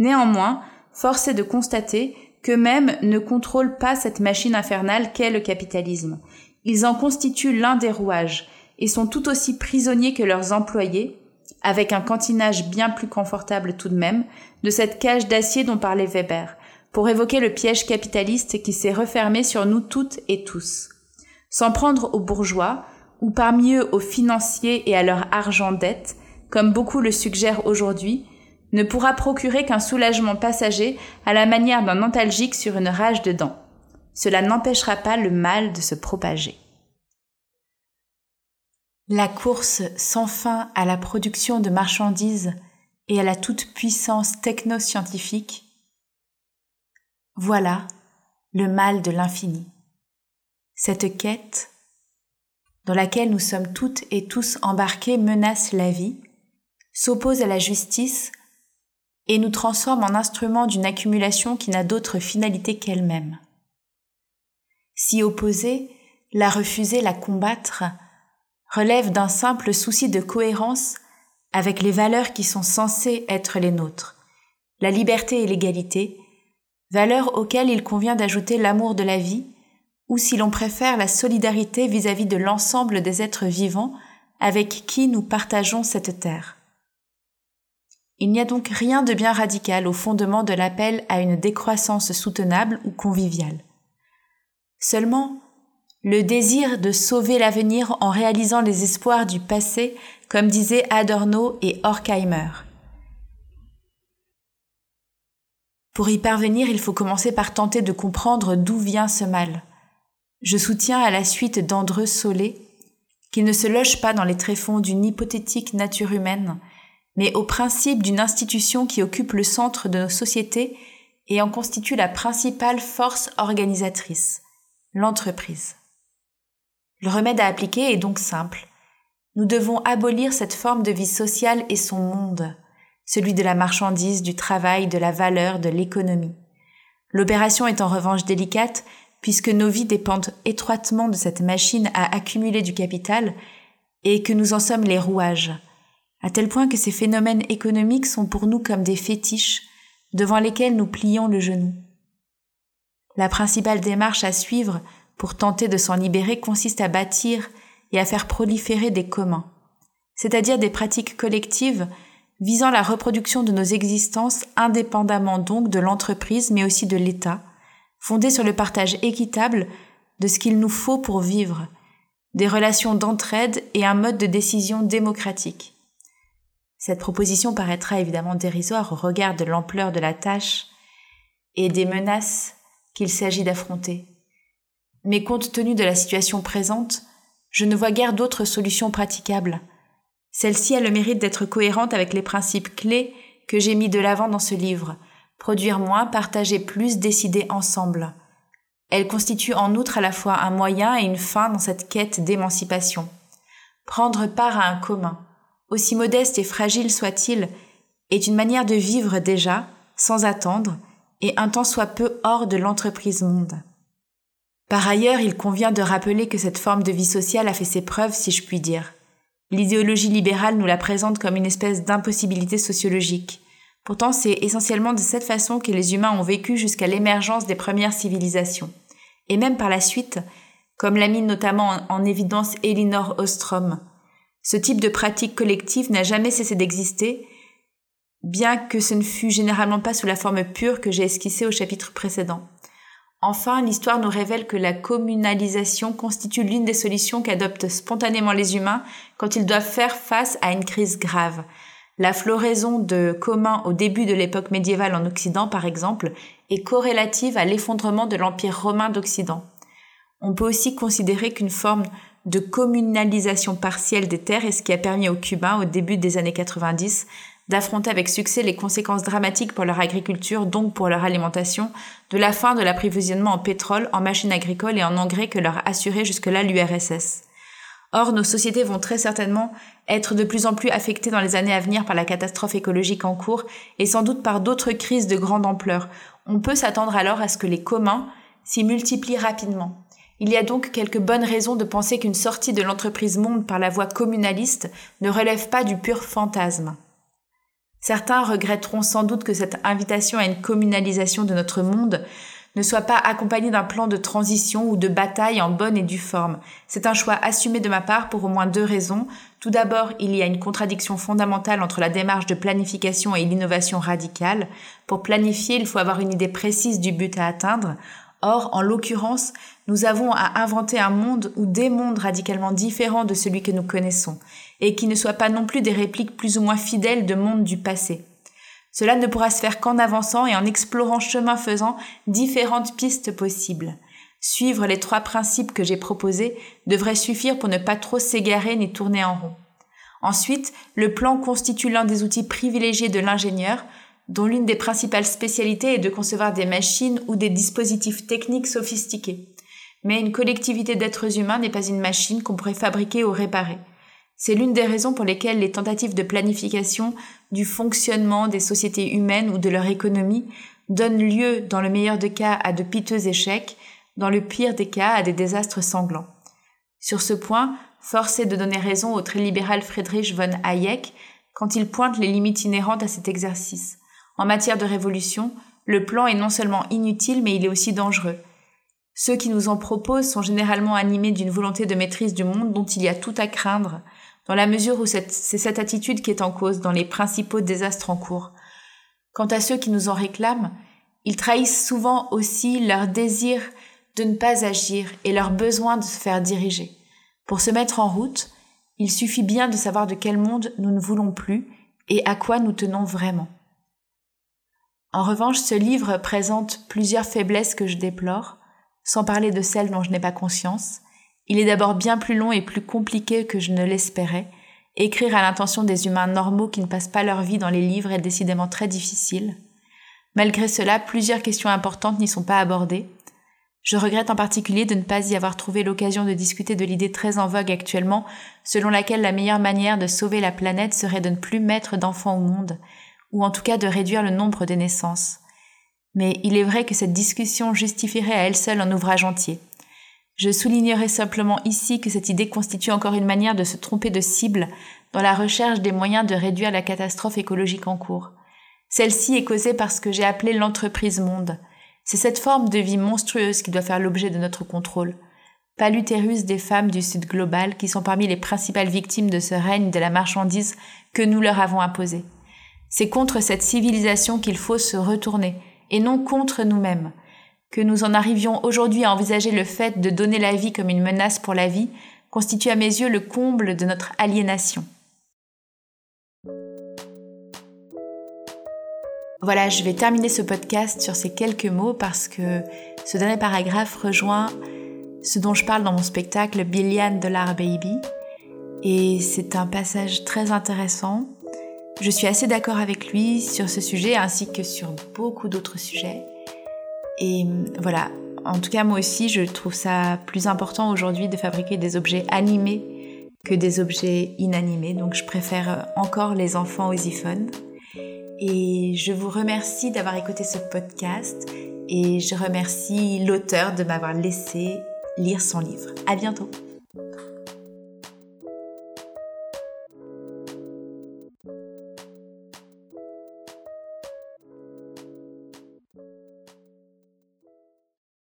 néanmoins, force de constater qu'eux-mêmes ne contrôlent pas cette machine infernale qu'est le capitalisme. Ils en constituent l'un des rouages et sont tout aussi prisonniers que leurs employés, avec un cantinage bien plus confortable tout de même, de cette cage d'acier dont parlait Weber, pour évoquer le piège capitaliste qui s'est refermé sur nous toutes et tous. S'en prendre aux bourgeois, ou parmi eux aux financiers et à leur argent dette, comme beaucoup le suggèrent aujourd'hui, ne pourra procurer qu'un soulagement passager à la manière d'un antalgique sur une rage de dents. Cela n'empêchera pas le mal de se propager. La course sans fin à la production de marchandises et à la toute-puissance technoscientifique, voilà le mal de l'infini. Cette quête, dans laquelle nous sommes toutes et tous embarqués, menace la vie, s'oppose à la justice et nous transforme en instruments d'une accumulation qui n'a d'autre finalité qu'elle-même. S'y opposer, la refuser, la combattre, relève d'un simple souci de cohérence avec les valeurs qui sont censées être les nôtres, la liberté et l'égalité, valeurs auxquelles il convient d'ajouter l'amour de la vie, ou si l'on préfère la solidarité vis-à-vis -vis de l'ensemble des êtres vivants avec qui nous partageons cette terre. Il n'y a donc rien de bien radical au fondement de l'appel à une décroissance soutenable ou conviviale. Seulement, le désir de sauver l'avenir en réalisant les espoirs du passé, comme disaient Adorno et Horkheimer. Pour y parvenir, il faut commencer par tenter de comprendre d'où vient ce mal. Je soutiens à la suite d'Andreu Solé qu'il ne se loge pas dans les tréfonds d'une hypothétique nature humaine, mais au principe d'une institution qui occupe le centre de nos sociétés et en constitue la principale force organisatrice, l'entreprise. Le remède à appliquer est donc simple. Nous devons abolir cette forme de vie sociale et son monde, celui de la marchandise, du travail, de la valeur, de l'économie. L'opération est en revanche délicate puisque nos vies dépendent étroitement de cette machine à accumuler du capital et que nous en sommes les rouages, à tel point que ces phénomènes économiques sont pour nous comme des fétiches devant lesquels nous plions le genou. La principale démarche à suivre pour tenter de s'en libérer consiste à bâtir et à faire proliférer des communs, c'est-à-dire des pratiques collectives visant la reproduction de nos existences indépendamment donc de l'entreprise mais aussi de l'État, fondées sur le partage équitable de ce qu'il nous faut pour vivre, des relations d'entraide et un mode de décision démocratique. Cette proposition paraîtra évidemment dérisoire au regard de l'ampleur de la tâche et des menaces qu'il s'agit d'affronter. Mais compte tenu de la situation présente, je ne vois guère d'autres solutions praticables. Celle-ci a le mérite d'être cohérente avec les principes clés que j'ai mis de l'avant dans ce livre. Produire moins, partager plus, décider ensemble. Elle constitue en outre à la fois un moyen et une fin dans cette quête d'émancipation. Prendre part à un commun, aussi modeste et fragile soit-il, est une manière de vivre déjà, sans attendre, et un temps soit peu hors de l'entreprise monde. Par ailleurs, il convient de rappeler que cette forme de vie sociale a fait ses preuves, si je puis dire. L'idéologie libérale nous la présente comme une espèce d'impossibilité sociologique. Pourtant, c'est essentiellement de cette façon que les humains ont vécu jusqu'à l'émergence des premières civilisations. Et même par la suite, comme l'a mis notamment en évidence Elinor Ostrom. Ce type de pratique collective n'a jamais cessé d'exister, bien que ce ne fût généralement pas sous la forme pure que j'ai esquissée au chapitre précédent. Enfin, l'histoire nous révèle que la communalisation constitue l'une des solutions qu'adoptent spontanément les humains quand ils doivent faire face à une crise grave. La floraison de communs au début de l'époque médiévale en Occident, par exemple, est corrélative à l'effondrement de l'Empire romain d'Occident. On peut aussi considérer qu'une forme de communalisation partielle des terres est ce qui a permis aux Cubains, au début des années 90, d'affronter avec succès les conséquences dramatiques pour leur agriculture, donc pour leur alimentation, de la fin de l'approvisionnement en pétrole, en machines agricoles et en engrais que leur assurait jusque-là l'URSS. Or, nos sociétés vont très certainement être de plus en plus affectées dans les années à venir par la catastrophe écologique en cours et sans doute par d'autres crises de grande ampleur. On peut s'attendre alors à ce que les communs s'y multiplient rapidement. Il y a donc quelques bonnes raisons de penser qu'une sortie de l'entreprise monde par la voie communaliste ne relève pas du pur fantasme. Certains regretteront sans doute que cette invitation à une communalisation de notre monde ne soit pas accompagnée d'un plan de transition ou de bataille en bonne et due forme. C'est un choix assumé de ma part pour au moins deux raisons. Tout d'abord, il y a une contradiction fondamentale entre la démarche de planification et l'innovation radicale. Pour planifier, il faut avoir une idée précise du but à atteindre. Or, en l'occurrence, nous avons à inventer un monde ou des mondes radicalement différents de celui que nous connaissons, et qui ne soient pas non plus des répliques plus ou moins fidèles de mondes du passé. Cela ne pourra se faire qu'en avançant et en explorant chemin faisant différentes pistes possibles. Suivre les trois principes que j'ai proposés devrait suffire pour ne pas trop s'égarer ni tourner en rond. Ensuite, le plan constitue l'un des outils privilégiés de l'ingénieur dont l'une des principales spécialités est de concevoir des machines ou des dispositifs techniques sophistiqués. Mais une collectivité d'êtres humains n'est pas une machine qu'on pourrait fabriquer ou réparer. C'est l'une des raisons pour lesquelles les tentatives de planification du fonctionnement des sociétés humaines ou de leur économie donnent lieu, dans le meilleur des cas, à de piteux échecs, dans le pire des cas, à des désastres sanglants. Sur ce point, force est de donner raison au très libéral Friedrich von Hayek quand il pointe les limites inhérentes à cet exercice. En matière de révolution, le plan est non seulement inutile, mais il est aussi dangereux. Ceux qui nous en proposent sont généralement animés d'une volonté de maîtrise du monde dont il y a tout à craindre, dans la mesure où c'est cette attitude qui est en cause dans les principaux désastres en cours. Quant à ceux qui nous en réclament, ils trahissent souvent aussi leur désir de ne pas agir et leur besoin de se faire diriger. Pour se mettre en route, il suffit bien de savoir de quel monde nous ne voulons plus et à quoi nous tenons vraiment. En revanche, ce livre présente plusieurs faiblesses que je déplore, sans parler de celles dont je n'ai pas conscience. Il est d'abord bien plus long et plus compliqué que je ne l'espérais. Écrire à l'intention des humains normaux qui ne passent pas leur vie dans les livres est décidément très difficile. Malgré cela, plusieurs questions importantes n'y sont pas abordées. Je regrette en particulier de ne pas y avoir trouvé l'occasion de discuter de l'idée très en vogue actuellement, selon laquelle la meilleure manière de sauver la planète serait de ne plus mettre d'enfants au monde, ou en tout cas de réduire le nombre des naissances. Mais il est vrai que cette discussion justifierait à elle seule un ouvrage entier. Je soulignerai simplement ici que cette idée constitue encore une manière de se tromper de cible dans la recherche des moyens de réduire la catastrophe écologique en cours. Celle-ci est causée par ce que j'ai appelé l'entreprise monde. C'est cette forme de vie monstrueuse qui doit faire l'objet de notre contrôle. Pas l'utérus des femmes du Sud global qui sont parmi les principales victimes de ce règne de la marchandise que nous leur avons imposé. C'est contre cette civilisation qu'il faut se retourner, et non contre nous-mêmes. Que nous en arrivions aujourd'hui à envisager le fait de donner la vie comme une menace pour la vie constitue à mes yeux le comble de notre aliénation. Voilà, je vais terminer ce podcast sur ces quelques mots parce que ce dernier paragraphe rejoint ce dont je parle dans mon spectacle Billion Dollar Baby. Et c'est un passage très intéressant. Je suis assez d'accord avec lui sur ce sujet ainsi que sur beaucoup d'autres sujets. Et voilà, en tout cas moi aussi je trouve ça plus important aujourd'hui de fabriquer des objets animés que des objets inanimés. Donc je préfère encore les enfants aux iPhones. Et je vous remercie d'avoir écouté ce podcast et je remercie l'auteur de m'avoir laissé lire son livre. À bientôt.